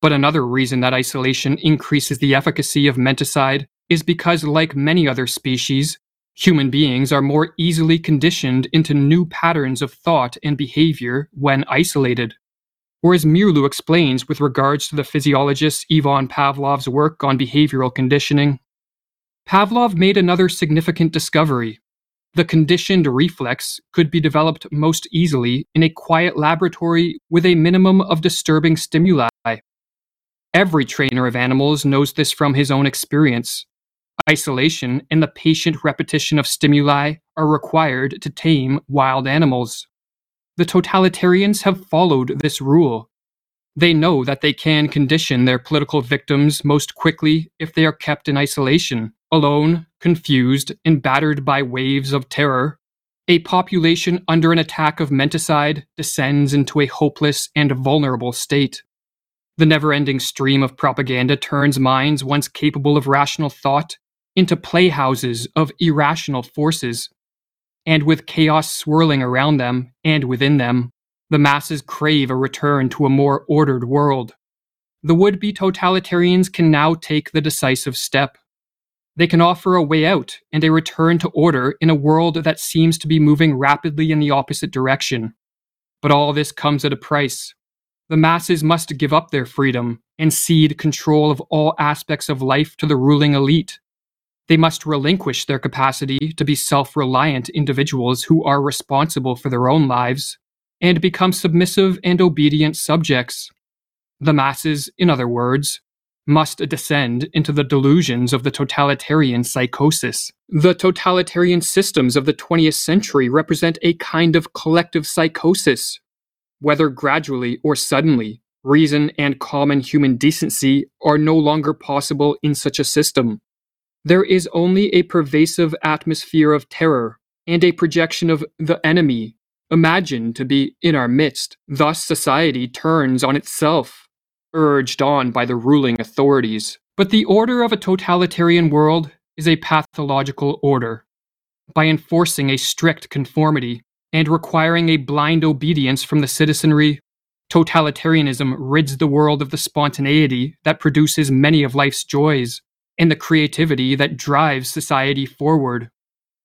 S38: But another reason that isolation increases the efficacy of menticide is because, like many other species, human beings are more easily conditioned into new patterns of thought and behavior when isolated. or as Meerloo explains with regards to the physiologist Ivan Pavlov's work on behavioral conditioning. Pavlov made another significant discovery. The conditioned reflex could be developed most easily in a quiet laboratory with a minimum of disturbing stimuli. Every trainer of animals knows this from his own experience. Isolation and the patient repetition of stimuli are required to tame wild animals. The totalitarians have followed this rule. They know that they can condition their political victims most quickly if they are kept in isolation, alone, confused, and battered by waves of terror. A population under an attack of menticide descends into a hopeless and vulnerable state. The never ending stream of propaganda turns minds once capable of rational thought into playhouses of irrational forces. And with chaos swirling around them and within them, the masses crave a return to a more ordered world. The would be totalitarians can now take the decisive step. They can offer a way out and a return to order in a world that seems to be moving rapidly in the opposite direction. But all this comes at a price. The masses must give up their freedom and cede control of all aspects of life to the ruling elite. They must relinquish their capacity to be self reliant individuals who are responsible for their own lives and become submissive and obedient subjects. The masses, in other words, must descend into the delusions of the totalitarian psychosis. The totalitarian systems of the 20th century represent a kind of collective psychosis. Whether gradually or suddenly, reason and common human decency are no longer possible in such a system. There is only a pervasive atmosphere of terror and a projection of the enemy imagined to be in our midst. Thus, society turns on itself, urged on by the ruling authorities. But the order of a totalitarian world is a pathological order. By enforcing a strict conformity and requiring a blind obedience from the citizenry, totalitarianism rids the world of the spontaneity that produces many of life's joys and the creativity that drives society forward.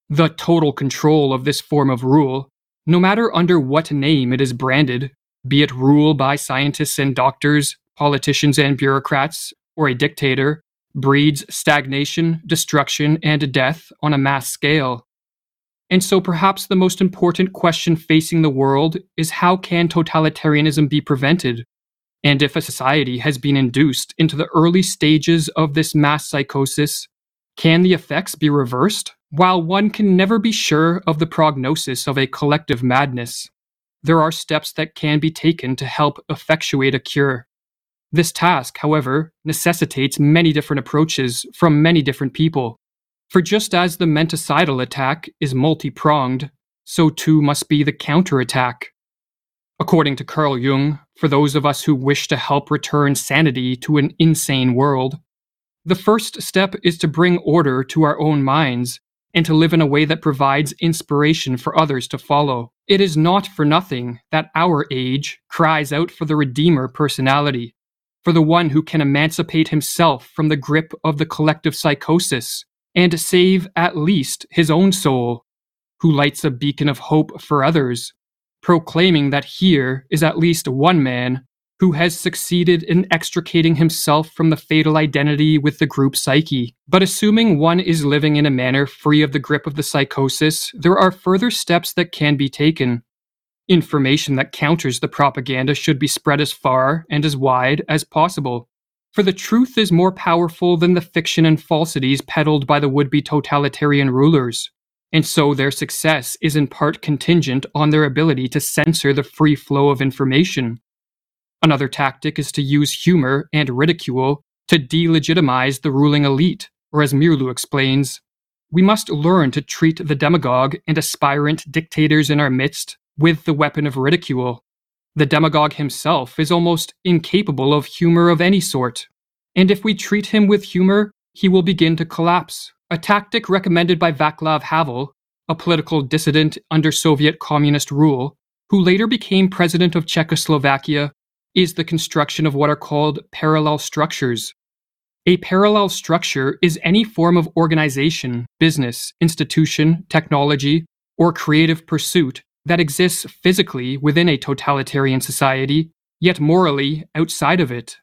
S38: The total control of this form of rule, no matter under what name it is branded, be it rule by scientists and doctors, politicians and bureaucrats, or a dictator, breeds stagnation, destruction, and death on a mass scale. And so perhaps the most important question facing the world is how can totalitarianism be prevented? And if a society has been induced into the early stages of this mass psychosis, can the effects be reversed? While one can never be sure of the prognosis of a collective madness, there are steps that can be taken to help effectuate a cure. This task, however, necessitates many different approaches from many different people. For just as the menticidal attack is multi pronged, so too must be the counterattack. According to Carl Jung, for those of us who wish to help return sanity to an insane world, the first step is to bring order to our own minds and to live in a way that provides inspiration for others to follow. It is not for nothing that our age cries out for the Redeemer personality, for the one who can emancipate himself from the grip of the collective psychosis and save at least his own soul, who lights a beacon of hope for others proclaiming that here is at least one man who has succeeded in extricating himself from the fatal identity with the group psyche. But assuming one is living in a manner free of the grip of the psychosis, there are further steps that can be taken. Information that counters the propaganda should be spread as far and as wide as possible. For the truth is more powerful than the fiction and falsities peddled by the would be totalitarian rulers and so their success is in part contingent on their ability to censor the free flow of information. Another tactic is to use humor and ridicule to delegitimize the ruling elite, or as Meerloo explains, we must learn to treat the demagogue and aspirant dictators in our midst with the weapon of ridicule. The demagogue himself is almost incapable of humor of any sort, and if we treat him with humor, he will begin to collapse a tactic recommended by Vaclav Havel, a political dissident under Soviet communist rule, who later became president of Czechoslovakia, is the construction of what are called parallel structures. A parallel structure is any form of organization, business, institution, technology, or creative pursuit that exists physically within a totalitarian society, yet morally outside of it.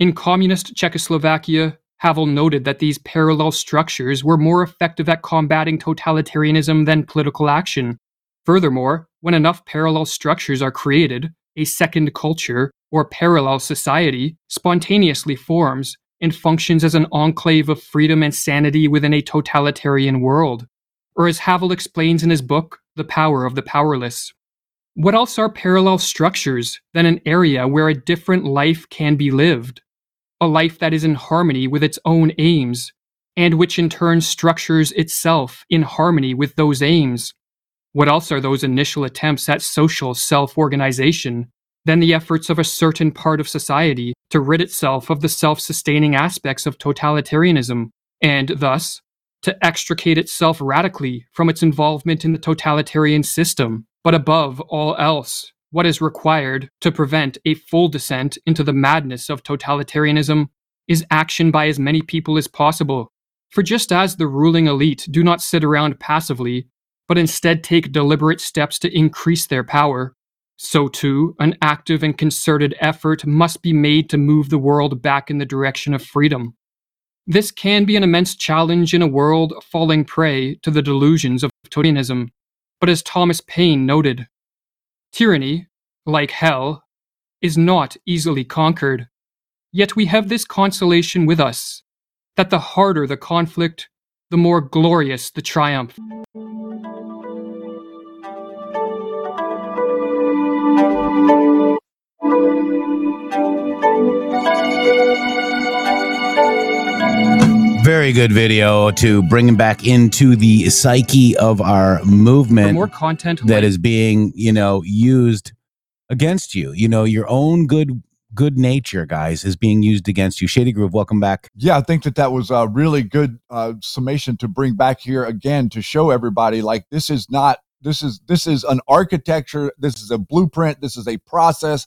S38: In communist Czechoslovakia, Havel noted that these parallel structures were more effective at combating totalitarianism than political action. Furthermore, when enough parallel structures are created, a second culture, or parallel society, spontaneously forms and functions as an enclave of freedom and sanity within a totalitarian world. Or as Havel explains in his book, The Power of the Powerless. What else are parallel structures than an area where a different life can be lived? A life that is in harmony with its own aims, and which in turn structures itself in harmony with those aims. What else are those initial attempts at social self organization than the efforts of a certain part of society to rid itself of the self sustaining aspects of totalitarianism, and thus to extricate itself radically from its involvement in the totalitarian system? But above all else, what is required to prevent a full descent into the madness of totalitarianism is action by as many people as possible. For just as the ruling elite do not sit around passively, but instead take deliberate steps to increase their power, so too an active and concerted effort must be made to move the world back in the direction of freedom. This can be an immense challenge in a world falling prey to the delusions of totalitarianism, but as Thomas Paine noted, tyranny, like hell, is not easily conquered. Yet we have this consolation with us that the harder the conflict, the more glorious the triumph.
S1: Very good video to bring him back into the psyche of our
S38: For
S1: movement
S38: more content
S1: that
S38: like
S1: is being, you know, used against you. You know, your own good good nature, guys, is being used against you. Shady Groove, welcome back.
S2: Yeah, I think that that was a really good uh, summation to bring back here again to show everybody like this is not this is this is an architecture, this is a blueprint, this is a process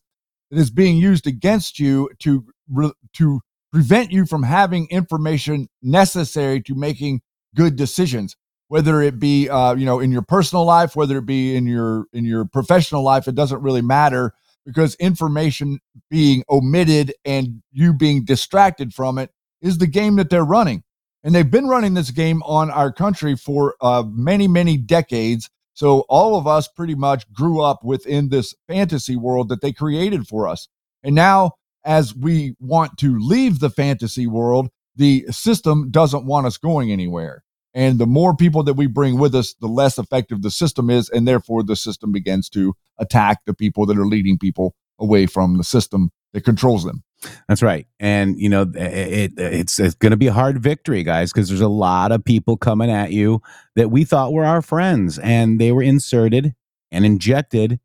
S2: that is being used against you to re- to prevent you from having information necessary to making good decisions whether it be uh, you know in your personal life whether it be in your in your professional life it doesn't really matter because information being omitted and you being distracted from it is the game that they're running. And they've been running this game on our country for uh, many many decades. So all of us pretty much grew up within this fantasy world that they created for us. And now as we want to leave the fantasy world the system doesn't want us going anywhere and the more people that we bring with us, the less effective the system is. And therefore, the system begins to attack the people that are leading people away from the system that controls them.
S1: That's right. And you know, it, it it's it's going to be a hard victory, guys, because there's a lot of people coming at you that we thought were our friends and they were inserted and injected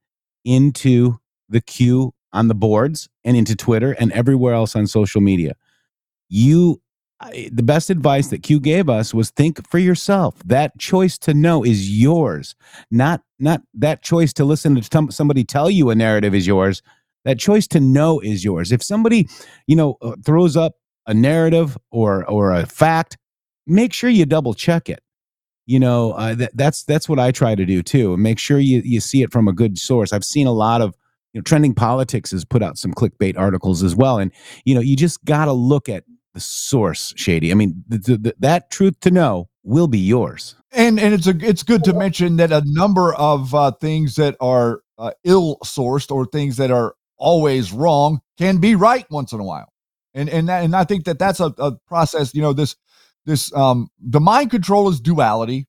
S1: into the Q on the boards and into Twitter and everywhere else on social media. You the best advice that Q gave us was think for yourself. That choice to know is yours, not not that choice to listen to some- somebody tell you a narrative is yours. That choice to know is yours. If somebody, you know, uh, throws up a narrative or or a fact, make sure you double check it. You know, uh, that, that's that's what I try to do too. Make sure you you see it from a good source. I've seen a lot of you know, trending politics has put out some clickbait articles as well, and you know, you just got to look at the source, Shady. I mean, th- th- th- that truth to know will be yours.
S2: And and it's a it's good to mention that a number of uh, things that are uh, ill sourced or things that are always wrong can be right once in a while. And and that, and I think that that's a, a process. You know, this this um the mind control is duality.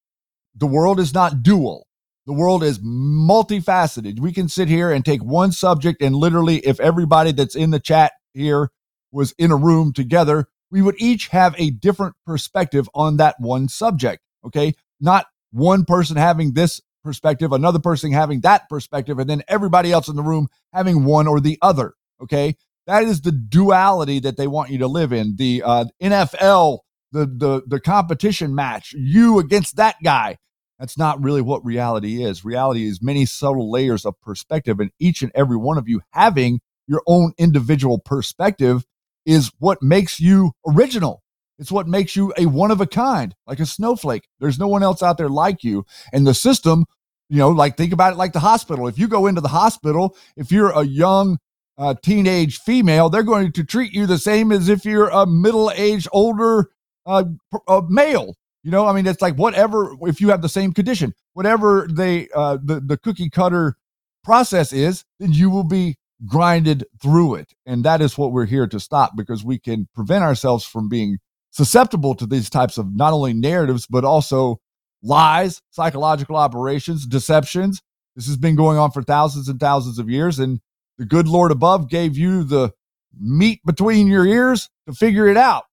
S2: The world is not dual. The world is multifaceted. We can sit here and take one subject and literally, if everybody that's in the chat here was in a room together, we would each have a different perspective on that one subject. Okay. Not one person having this perspective, another person having that perspective, and then everybody else in the room having one or the other. Okay. That is the duality that they want you to live in. The uh, NFL, the, the, the competition match, you against that guy. That's not really what reality is. Reality is many subtle layers of perspective, and each and every one of you having your own individual perspective is what makes you original. It's what makes you a one of a kind, like a snowflake. There's no one else out there like you. And the system, you know, like think about it like the hospital. If you go into the hospital, if you're a young uh, teenage female, they're going to treat you the same as if you're a middle aged, older uh, uh, male. You know, I mean, it's like whatever, if you have the same condition, whatever they, uh, the, the cookie cutter process is, then you will be grinded through it. And that is what we're here to stop because we can prevent ourselves from being susceptible to these types of not only narratives, but also lies, psychological operations, deceptions. This has been going on for thousands and thousands of years. And the good Lord above gave you the meat between your ears to figure it out.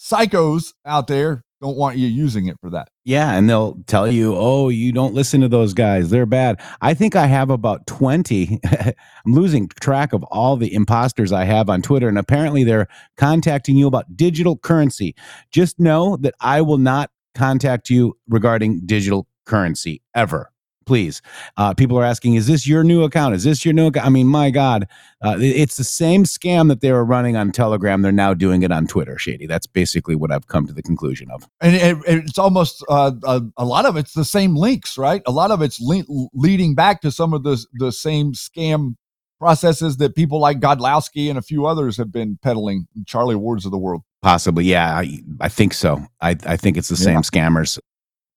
S2: Psychos out there don't want you using it for that.
S1: Yeah, and they'll tell you, "Oh, you don't listen to those guys; they're bad." I think I have about twenty. I'm losing track of all the imposters I have on Twitter, and apparently they're contacting you about digital currency. Just know that I will not contact you regarding digital currency ever. Please, uh, people are asking, "Is this your new account? Is this your new account?" I mean, my God, uh, it's the same scam that they were running on Telegram. They're now doing it on Twitter. Shady. That's basically what I've come to the conclusion of.
S2: and, and it's almost uh, a, a lot of it's the same links, right? A lot of it's le- leading back to some of the the same scam processes that people like Godlowski and a few others have been peddling, Charlie Wards of the world.
S1: Possibly, yeah. I, I think so. I, I think it's the same scammers.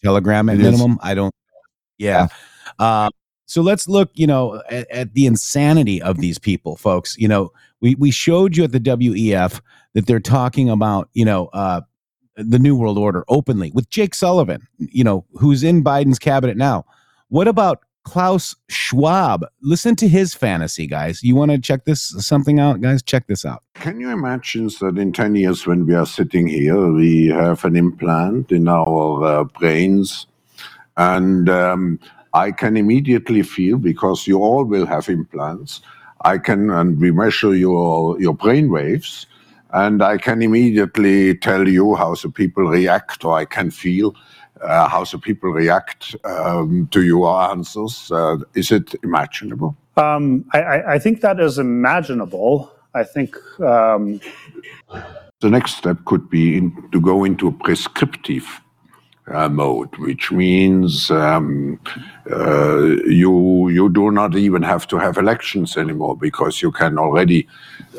S1: Telegram at
S2: It is.
S1: minimum. I don't. Yeah. Uh, so let's look, you know, at, at the insanity of these people, folks. You know, we we showed you at the WEF that they're talking about, you know, uh, the New World Order openly with Jake Sullivan, you know, who's in Biden's cabinet now. What about Klaus Schwab? Listen to his fantasy, guys. You want to check this something out, guys? Check this out.
S39: Can you imagine that in 10 years, when we are sitting here, we have an implant in our uh, brains? And um, I can immediately feel, because you all will have implants, I can, and we measure your, your brain waves, and I can immediately tell you how the people react, or I can feel uh, how the people react um, to your answers. Uh, is it imaginable?
S40: Um, I, I, think that is imaginable. I think um,
S39: The next step could be in, to go into a prescriptive uh, mode, which means um, uh, you you do not even have to have elections anymore because you can already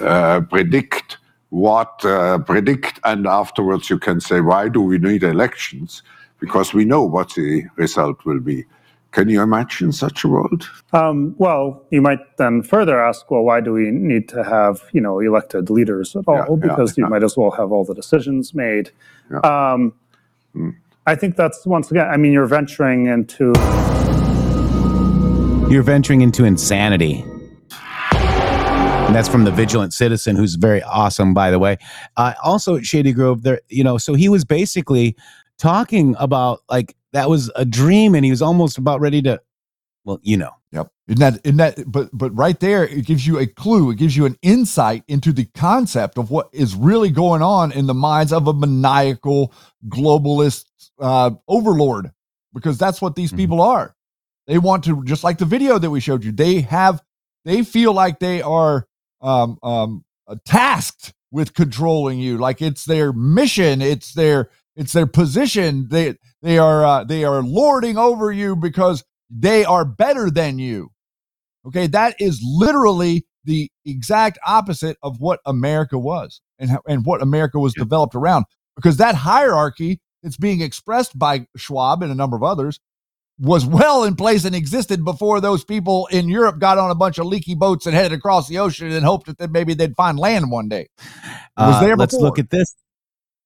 S39: uh, predict what uh, predict, and afterwards you can say why do we need elections because we know what the result will be. Can you imagine such a world?
S40: Um, well, you might then further ask, well, why do we need to have you know elected leaders at all?
S39: Yeah, yeah,
S40: because you
S39: yeah.
S40: might as well have all the decisions made.
S39: Yeah.
S40: Um, I think that's once again. I mean, you're venturing into
S1: You're venturing into insanity. And that's from the Vigilant Citizen, who's very awesome, by the way. Uh, also, Shady Groove, there, you know, so he was basically talking about like that was a dream, and he was almost about ready to, well, you know,
S2: Yep. Isn't that, isn't that, but, but right there, it gives you a clue. It gives you an insight into the concept of what is really going on in the minds of a maniacal globalist uh, overlord, because that's what these people are. They want to, just like the video that we showed you, they have, they feel like they are um, um, uh, tasked with controlling you. Like it's their mission. It's their, it's their position. They, they are, uh, they are lording over you because they are better than you. Okay, that is literally the exact opposite of what America was and how, and what America was developed around. Because that hierarchy that's being expressed by Schwab and a number of others was well in place and existed before those people in Europe got on a bunch of leaky boats and headed across the ocean and hoped that maybe they'd find land one day. It was
S1: Uh,
S2: there
S1: let's
S2: before.
S1: look at this.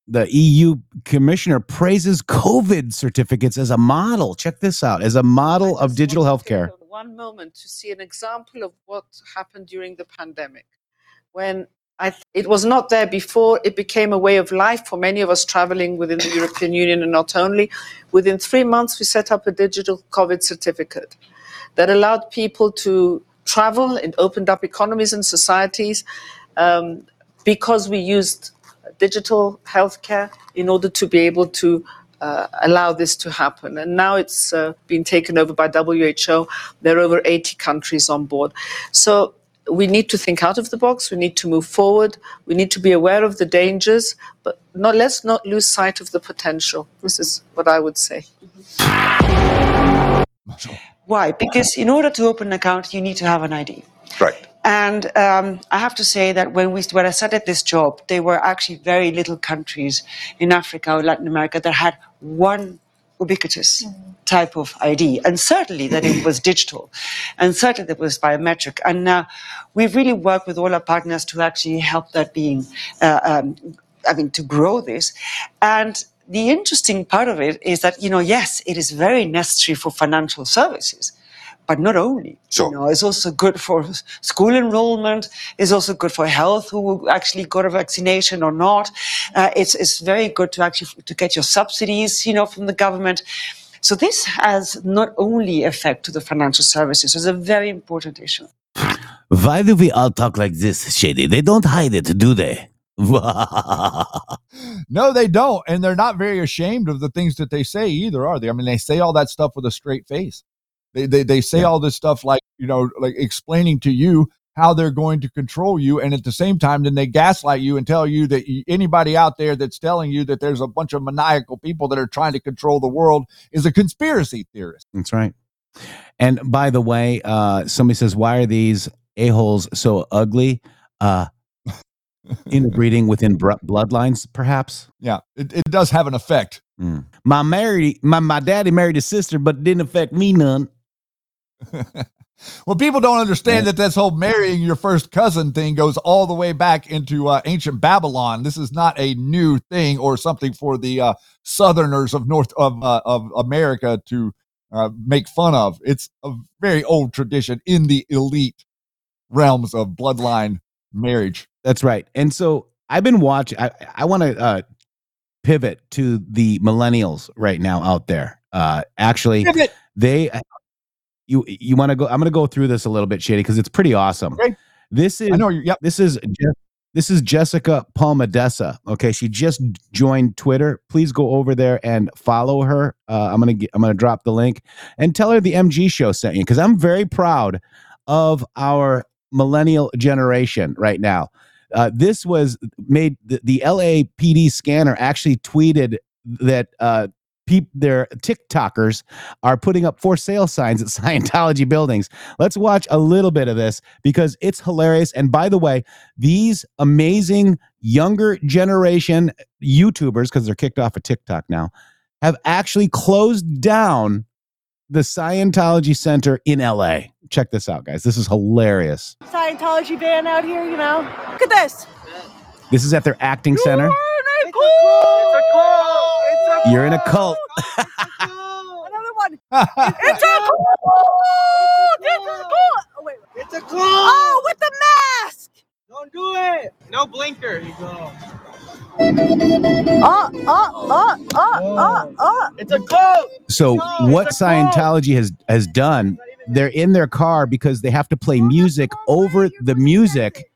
S1: The EU commissioner praises COVID certificates as a model. Check this out as a model of digital healthcare.
S41: one moment to see an example of what happened during the pandemic when I th- it was not there before it became a way of life for many of us traveling within the European Union and not only within 3 months we set up a digital covid certificate that allowed people to travel and opened up economies and societies um, because we used digital healthcare in order to be able to uh, allow this to happen. And now it's uh, been taken over by WHO. There are over 80 countries on board. So we need to think out of the box. We need to move forward. We need to be aware of the dangers, but not, let's not lose sight of the potential. This is what I would say.
S42: Why? Because in order to open an account, you need to have an ID.
S39: Right.
S41: And um, I have to say that when we when I started this job, there were actually very little countries in Africa or Latin America that had one ubiquitous type of ID, and certainly that it was digital, and certainly that it was biometric. And now we've really work with all our partners to actually help that being, uh, um, I mean, to grow this. And the interesting part of it is that you know, yes, it is very necessary for financial services. But not only, you know, it's also good for school enrollment. It's also good for health, who actually got a vaccination or not. Uh, it's it's very good to actually to get your subsidies, you know, from the government. So this has not only effect to the financial services. It's a very important issue.
S1: Why do we all talk like this, Shady? They don't hide it, do they?
S2: No, they don't. And they're not very ashamed of the things that they say either, are they? I mean, they say all that stuff with a straight face. They they, they say all this stuff like, you know, like explaining to you how they're going to control you. And at the same time, then they gaslight you and tell you that anybody out there that's telling you that there's a bunch of maniacal people that are trying to control the world is a conspiracy theorist.
S1: That's right. And by the way, uh, somebody says, why are these a-holes so ugly? Uh, interbreeding within br- bloodlines, perhaps?
S2: Yeah, it, it does have an effect.
S1: Mm. My married my, my daddy married his sister, but it didn't affect me none.
S2: Well, people don't understand that this whole marrying your first cousin thing goes all the way back into uh, ancient Babylon. This is not a new thing or something for the uh, Southerners of North of uh, of America to uh, make fun of. It's a very old tradition in the elite realms of bloodline marriage.
S1: That's right. And so I've been watching. I, I want to uh, pivot to the millennials right now out there. Uh, actually,
S2: Pivot.
S1: they you you want to go? I'm going to go through this a little bit, Shady, because it's pretty awesome.
S2: Okay.
S1: This is
S2: I know. Yep.
S1: this is this is Jessica Palmadessa. Okay, she just joined Twitter. Please go over there and follow her. Uh, I'm gonna get, I'm gonna drop the link and tell her the MG show sent you because I'm very proud of our millennial generation right now. Uh, this was made the, the LAPD scanner actually tweeted that uh, peop, their TikTokers are putting up for sale signs at Scientology buildings. Let's watch a little bit of this because it's hilarious. And by the way, these amazing younger generation YouTubers, because they're kicked off of TikTok now, have actually closed down the Scientology Center in LA. Check this out, guys. This is hilarious.
S43: Scientology van out here, you know. Look at this.
S1: This is at their acting center.
S43: It's a cult. It's a
S1: You're in a cult.
S43: Another one. it's a cult. This is a cult. Oh, wait. It's a cult. Oh, with the mask. Don't do it. No blinker. There you go. Uh, uh, uh, uh, uh, uh. It's a cult.
S1: So what Scientology has has done, they're in their car because they have to play music over the music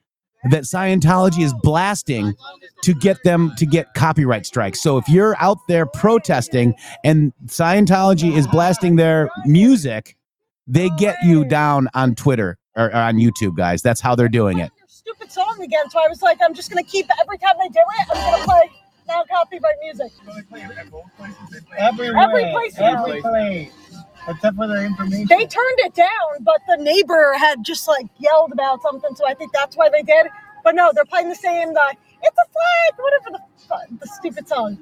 S1: that Scientology is blasting to get them to get copyright strikes. So if you're out there protesting and Scientology is blasting their music, they get you down on Twitter or, or on YouTube, guys. That's how they're doing it.
S43: Stupid song again. So I was like, I'm just gonna keep every time they do it. I'm gonna play non copyright music.
S37: Everywhere.
S43: Every place.
S37: Every place. Except for their information.
S43: They turned it down, but the neighbor had just like yelled about something, so I think that's why they did. But no, they're playing the same. Uh, it's a flag, whatever the the stupid song.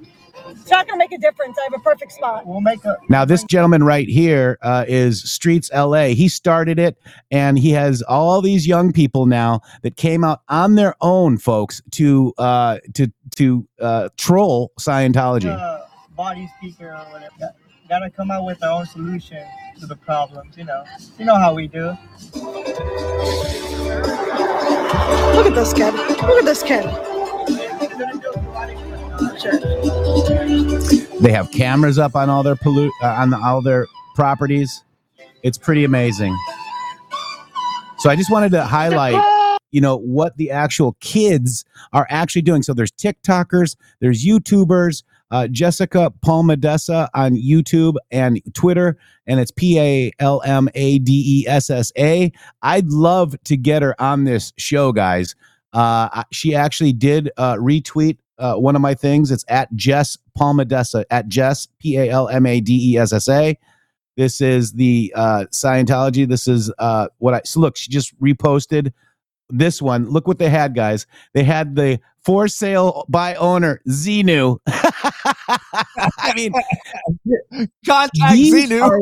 S43: It's not gonna make a difference. I have a perfect spot.
S37: We'll make a.
S1: Now, this gentleman right here uh, is Streets LA. He started it, and he has all these young people now that came out on their own, folks, to uh, to to uh, troll Scientology.
S37: uh, body speaker or whatever. Got- Gotta come out with our own solution to the problems, you know. You know how we do.
S43: Look at this kid. Look at this kid.
S1: They have cameras up on all their pollu- uh, on all their properties. It's pretty amazing. So I just wanted to highlight, you know, what the actual kids are actually doing. So there's TikTokers, there's YouTubers, uh, Jessica Palmadessa on YouTube and Twitter, and it's P A L M A D E S S A. I'd love to get her on this show, guys. Uh, she actually did uh, retweet uh, one of my things. It's at Jess Palmadessa, at Jess, P A L M A D E S S A. This is the uh, Scientology. This is uh, what I so look. She just reposted this one. Look what they had, guys. They had the for sale by owner Xenu. I mean,
S2: contact
S1: are-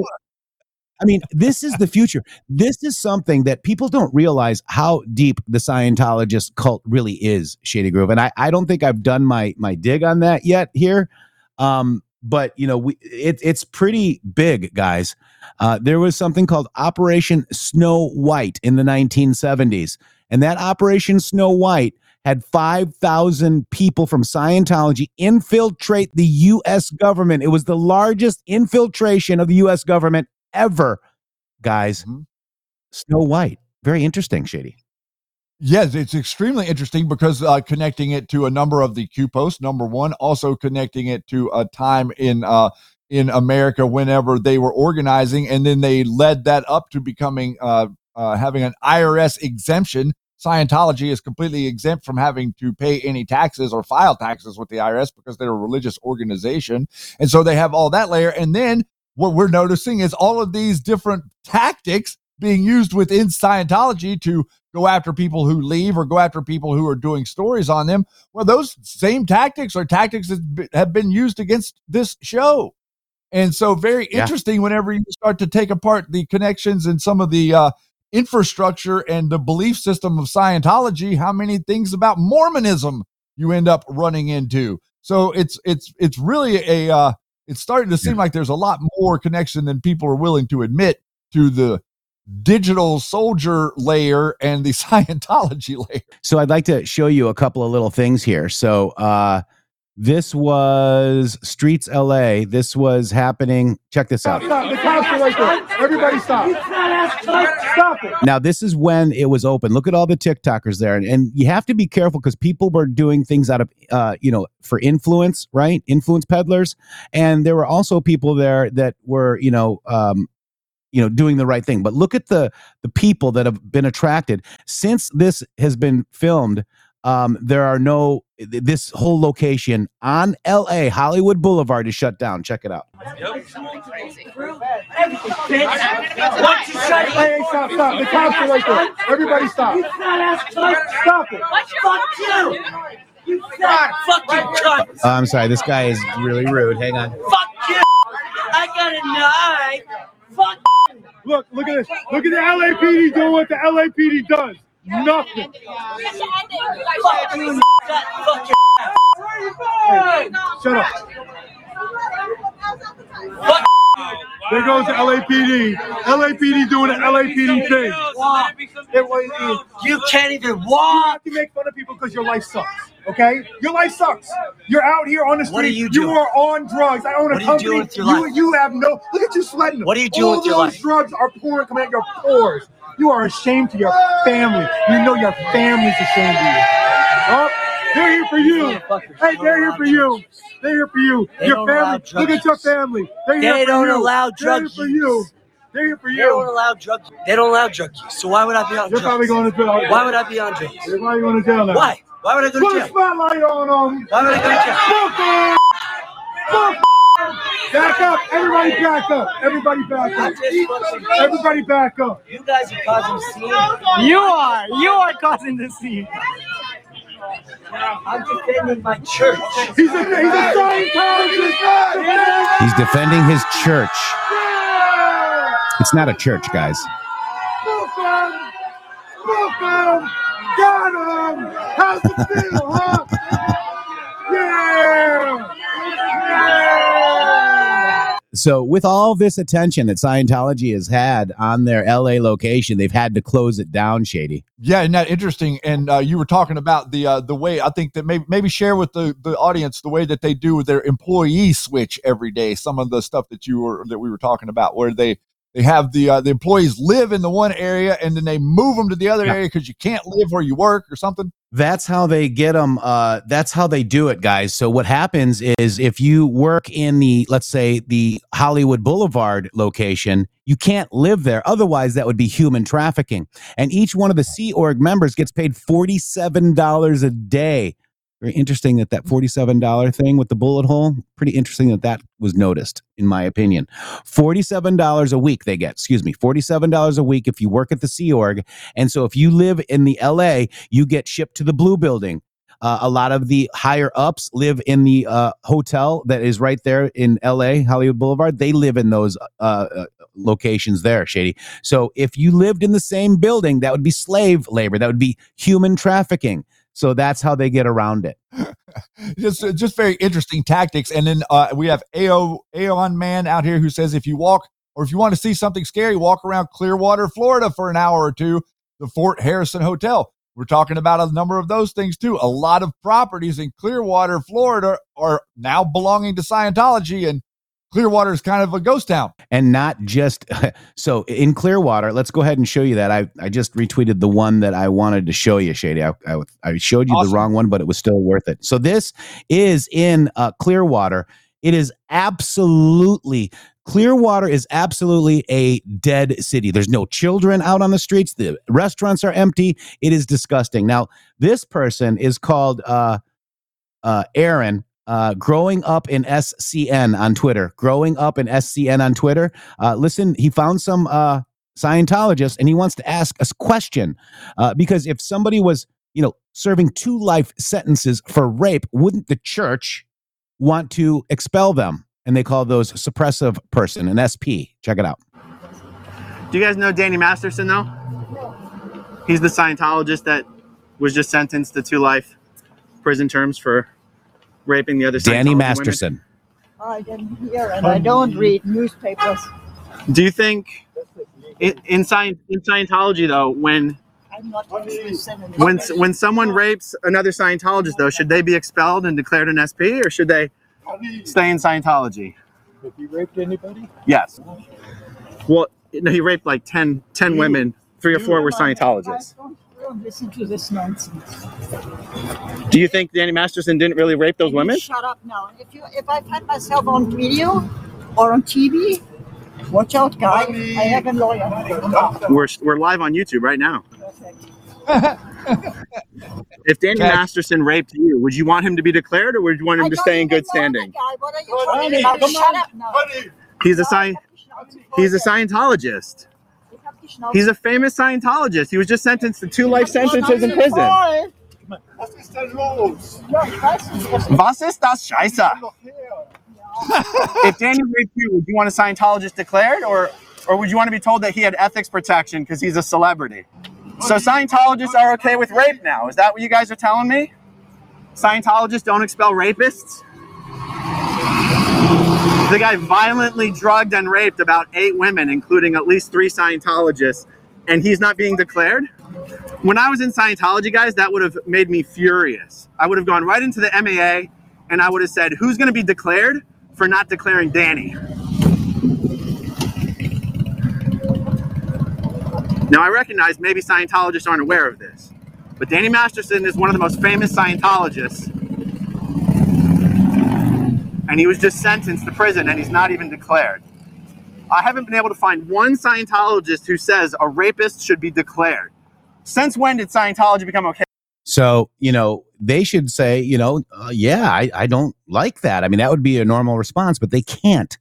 S1: I mean, this is the future. This is something that people don't realize how deep the Scientologist cult really is, Shady Groove. And I, I don't think I've done my my dig on that yet here. Um, but you know, we it, it's pretty big, guys. Uh, there was something called Operation Snow White in the 1970s, and that Operation Snow White had 5,000 people from Scientology infiltrate the U.S. government. It was the largest infiltration of the U.S. government ever, guys. Snow White. Very interesting, Shady.
S2: Yes, it's extremely interesting because uh, connecting it to a number of the Q posts, number one, also connecting it to a time in uh, in America whenever they were organizing, and then they led that up to becoming uh, uh, having an IRS exemption. Scientology is completely exempt from having to pay any taxes or file taxes with the IRS because they're a religious organization, and so they have all that layer. And then what we're noticing is all of these different tactics being used within Scientology to go after people who leave or go after people who are doing stories on them. Well, those same tactics are tactics that have been used against this show. And so, very
S1: Yeah.
S2: interesting whenever you start to take apart the connections and some of the uh, infrastructure and the belief system of Scientology, how many things about Mormonism you end up running into. So it's it's it's really a uh, it's starting to seem like there's a lot more connection than people are willing to admit to the digital soldier layer and the Scientology layer.
S1: So I'd like to show you a couple of little things here. So uh this was Streets LA. This was happening. Check this out.
S44: Stop. The cops are right there. Everybody stop. Stop it.
S1: Now, this is when it was open. Look at all the TikTokers there. And, and you have to be careful because people were doing things out of, uh, you know, for influence, right? Influence peddlers. And there were also people there that were, you know, um, you know, doing the right thing. But look at the the people that have been attracted since this has been filmed. Um, there are no this whole location on LA Hollywood Boulevard is shut down. Check it out.
S44: Hey, hey, stop, stop. The cops are right there. Everybody stop. Stop it.
S34: Fuck you! You fat fucking cunt!
S1: Uh, I'm sorry, this guy is really rude. Hang on.
S34: Fuck you! I got a knife! Fuck
S44: Look, look at this. Look at the LAPD doing what the LAPD does. Nothing.
S34: Fuck you, fat fucking
S44: Hey, shut up. There goes the LAPD. LAPD doing the LAPD thing. It
S34: You can't even
S44: You
S34: walk!
S44: to make fun of people because your life sucks. Okay? Your life sucks. You're out here on the street.
S34: What are you
S44: You are on drugs. I own a
S34: What you
S44: company.
S34: doing your
S44: you, you have no. Look at you sweating.
S34: What are you doing
S44: All
S34: with your life?
S44: All those drugs are pouring coming out your pores. You are ashamed to your family. You know your family's ashamed of you. Oh, they're here for you. Hey, they're here for you. They're here for you.
S34: They
S44: your family. Look at your family. They're here
S34: They
S44: for
S34: don't
S44: you.
S34: allow
S44: They're here for you. They're here for you.
S34: They don't allow drug They don't allow drug use. So why would I be on
S44: You're
S34: drugs?
S44: probably going to jail.
S34: Why would I be on drugs?
S44: You're probably going to jail now.
S34: Why? Why would I go to jail?
S44: Put a spotlight on them.
S34: Why would I go to jail?
S44: Fuck 'em. Fuck 'em. Back up. Everybody back up. Everybody back up. Everybody back up.
S34: You guys are causing a scene.
S44: You are. You are causing the scene.
S34: I'm defending my church.
S44: He's a, he's a Scientologist.
S1: He's defending his church. It's not a church, guys.
S44: Fuck 'em. Fuck 'em. Got him. How's it feel, huh? Yeah. Yeah.
S1: So, with all this attention that Scientology has had on their LA location, they've had to close it down, Shady.
S2: Yeah, isn't that interesting? And uh, you were talking about the uh, the way I think that maybe maybe share with the, the audience the way that they do with their employee switch every day. Some of the stuff that you were that we were talking about, where they they have the uh, the employees live in the one area and then they move them to the other
S1: Yeah.
S2: area because you can't live where you work or something.
S1: That's how they get them. Uh, that's how they do it, guys. So what happens is if you work in the, let's say, the Hollywood Boulevard location, you can't live there. Otherwise, that would be human trafficking. And each one of the Sea Org members gets paid forty-seven dollars a day Very interesting that that $47 thing with the bullet hole, pretty interesting that that was noticed, in my opinion. $47 a week they get, excuse me, $47 a week if you work at the Sea Org. And so if you live in the LA, you get shipped to the Blue Building. Uh, a lot of the higher ups live in the uh, hotel that is right there in LA, Hollywood Boulevard. They live in those uh, uh, locations there, Shady. So if you lived in the same building, that would be slave labor. That would be human trafficking. So that's how they get around it.
S2: just just very interesting tactics. And then uh, we have AO Aeon Man out here who says if you walk or if you want to see something scary, walk around Clearwater, Florida for an hour or two, the Fort Harrison Hotel. We're talking about a number of those things too. A lot of properties in Clearwater, Florida are now belonging to Scientology and Clearwater is kind of a ghost town.
S1: And not just so in Clearwater. Let's go ahead and show you that. I, I just retweeted the one that I wanted to show you, Shady. I, I, I showed you the wrong one, but it was still worth it. So this is in uh, Clearwater. It is absolutely Clearwater is absolutely a dead city. There's no children out on the streets. The restaurants are empty. It is disgusting. Now, this person is called uh, uh, Aaron. Uh, growing up in SCN on Twitter, growing up in SCN on Twitter. Uh, listen, he found some uh, Scientologists and he wants to ask us question uh, because if somebody was, you know, serving two life sentences for rape, wouldn't the church want to expel them? And they call those suppressive person, an SP. Check it out.
S45: Do you guys know Danny Masterson though? He's the Scientologist that was just sentenced to two life prison terms for raping the other
S1: Danny
S45: Scientology women.
S1: Masterson.
S43: I didn't hear, and I don't read newspapers.
S45: Do you think in, in, Scient- in Scientology though, when
S43: I'm not interested in
S45: when when someone rapes another Scientologist though, should they be expelled and declared an SP or should they stay in Scientology?
S44: If you raped anybody?
S45: Yes. Well, no, he raped like 10, 10 women. Three or four were Scientologists.
S43: Don't listen to this nonsense.
S45: Do you think Danny Masterson didn't really rape those women?
S43: Shut up now. If you if I find myself on video or on TV, watch out, guy. I have a lawyer.
S45: We're, we're live on YouTube right now. If Danny
S43: Okay.
S45: Masterson raped you, would you want him to be declared or would you want him to stay in good standing?
S43: Guy, what are you talking about? Shut up now.
S45: He's a sci- he's a Scientologist. He's a famous Scientologist. He was just sentenced to two life sentences in prison.
S44: Was ist denn los?
S45: Was ist das Scheiße? if Daniel raped you, would you want a Scientologist declared, or or would you want to be told that he had ethics protection because he's a celebrity? So Scientologists are okay with rape now. Is that what you guys are telling me? Scientologists don't expel rapists. The guy violently drugged and raped about eight women, including at least three Scientologists, and he's not being declared. When I was in Scientology, guys, that would have made me furious. I would have gone right into the MAA and I would have said, Who's going to be declared for not declaring Danny? Now, I recognize maybe Scientologists aren't aware of this, but Danny Masterson is one of the most famous Scientologists. And he was just sentenced to prison and he's not even declared. I haven't been able to find one Scientologist who says a rapist should be declared. Since when did Scientology become okay?
S1: So, you know, they should say, you know, uh, yeah, I, I don't like that. I mean, that would be a normal response, but they can't.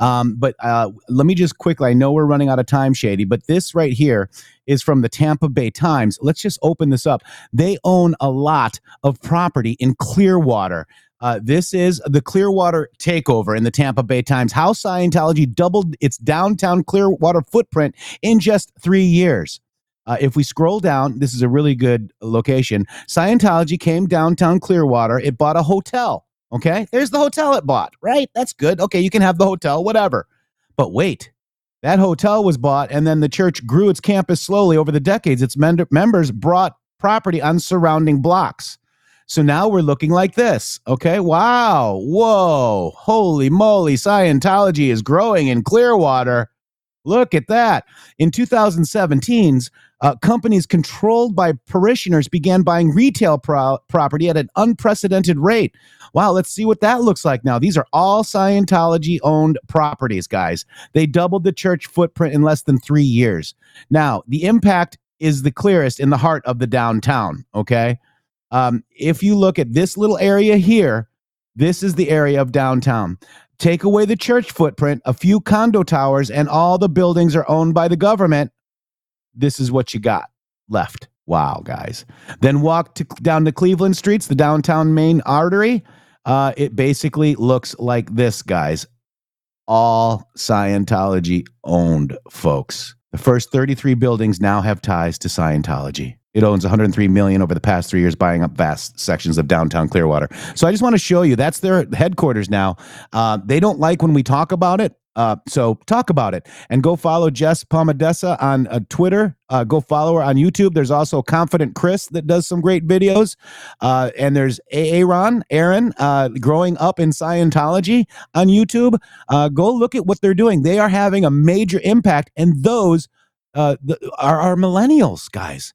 S1: Um, but uh, let me just quickly, I know we're running out of time, Shady, but this right here is from the Tampa Bay Times. Let's just open this up. They own a lot of property in Clearwater. Uh, this is the Clearwater takeover in the Tampa Bay Times. How Scientology doubled its downtown Clearwater footprint in just three years. Uh, if we scroll down, this is a really good location. Scientology came downtown Clearwater. It bought a hotel. Okay. There's the hotel it bought, right? That's good. Okay. You can have the hotel, whatever. But wait, that hotel was bought, and then the church grew its campus slowly over the decades. Its members brought property on surrounding blocks. So now we're looking like this. Okay. Wow. Whoa. Holy moly. Scientology is growing in Clearwater. Look at that. In 2017's, uh, companies controlled by parishioners began buying retail pro- property at an unprecedented rate. Wow, let's see what that looks like now. These are all Scientology owned properties, guys. They doubled the church footprint in less than three years. Now, the impact is the clearest in the heart of the downtown, okay? Um, if you look at this little area here, this is the area of downtown. Take away the church footprint, a few condo towers, and all the buildings are owned by the government. This is what you got left. Wow, guys. Then walk to, down to Cleveland streets, the downtown main artery. Uh, it basically looks like this, guys. All Scientology owned, folks. The first 33 buildings now have ties to Scientology. It owns 103 million over the past three years, buying up vast sections of downtown Clearwater. So I just want to show you that's their headquarters now. Uh, they don't like when we talk about it. Uh, so talk about it and go follow Jess Palmadessa on uh, Twitter. Uh, go follow her on YouTube. There's also Confident Chris that does some great videos. Uh, and there's Aaron, Aaron, uh, growing up in Scientology on YouTube. Go look at what they're doing. They are having a major impact, and those are, are millennials, guys.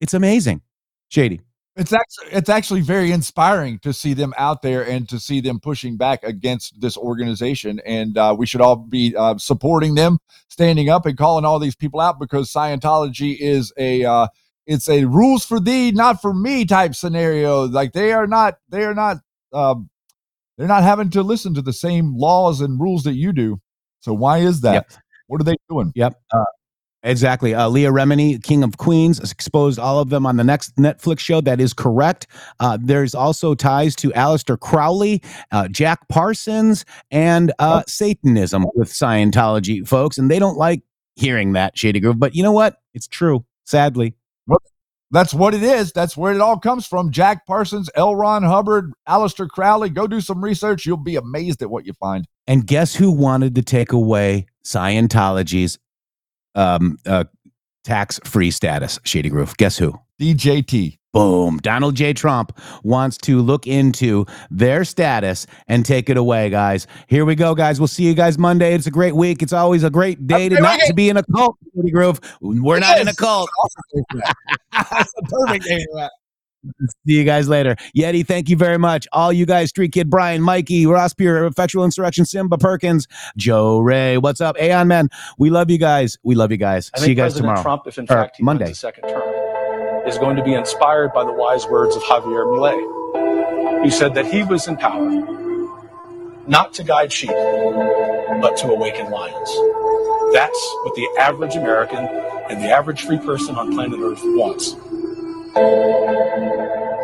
S1: It's amazing. Shady.
S2: It's actually it's actually very inspiring to see them out there and to see them pushing back against this organization. And uh, we should all be uh, supporting them, standing up and calling all these people out because Scientology is a uh, it's a rules for thee, not for me type scenario. Like they are not they are not um, they're not having to listen to the same laws and rules that you do. So why is that?
S1: Yep.
S2: What are they doing?
S1: Yep. Uh, exactly. Uh, Leah Remini, King of Queens, exposed all of them on the next Netflix show. That is correct. Uh, there's also ties to Aleister Crowley, uh, Jack Parsons, and uh, Satanism with Scientology, folks. And they don't like hearing that, Shady Groove. But you know what? It's true, sadly.
S2: That's what it is. That's where it all comes from. Jack Parsons, L. Ron Hubbard, Aleister Crowley. Go do some research. You'll be amazed at what you find.
S1: And guess who wanted to take away Scientology's um, uh, tax free status, Shady Groove? Guess who?
S2: DJT.
S1: Boom. Donald J. Trump wants to look into their status and take it away, guys. Here we go, guys. We'll see you guys Monday. It's a great week. It's always a great day to not to be in a cult, Shady Groove. We're not in a cult.
S2: That's a perfect day for that.
S1: See you guys later. Yeti, thank you very much. All you guys, Street Kid, Brian, Mikey, Ross Pure, Effectual Insurrection, Simba Perkins, Joe Ray. What's up? Aeon Man. We love you guys. We love you guys.
S32: I
S1: See you guys
S32: President
S1: tomorrow.
S32: Trump, if in fact he
S1: Monday.
S32: wins a second term, is going to be inspired by the wise words of Javier Milei, who said that he was in power not to guide sheep, but to awaken lions. That's what the average American and the average free person on planet Earth wants.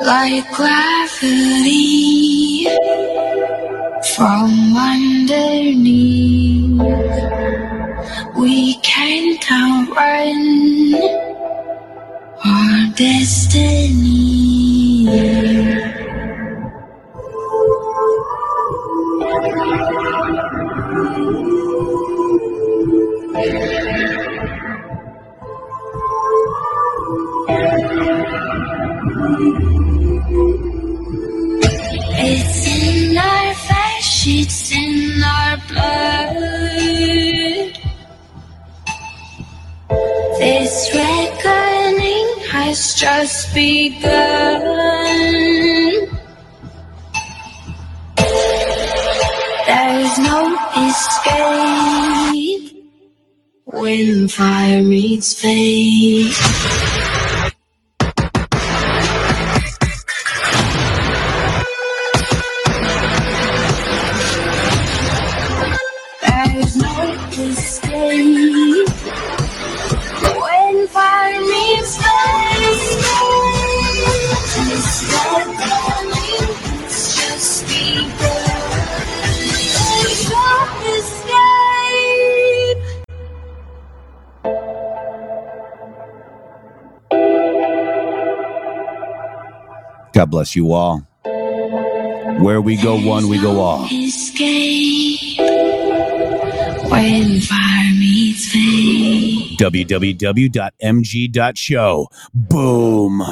S46: Like gravity from underneath. We can't outrun our destiny. It's in our flesh, it's in our blood. This reckoning has just begun. There's no escape when fire meets fate.
S1: God bless you all. Where we go one, we go all.
S46: Escape when fire meets fate.
S1: www.mg.show. Boom.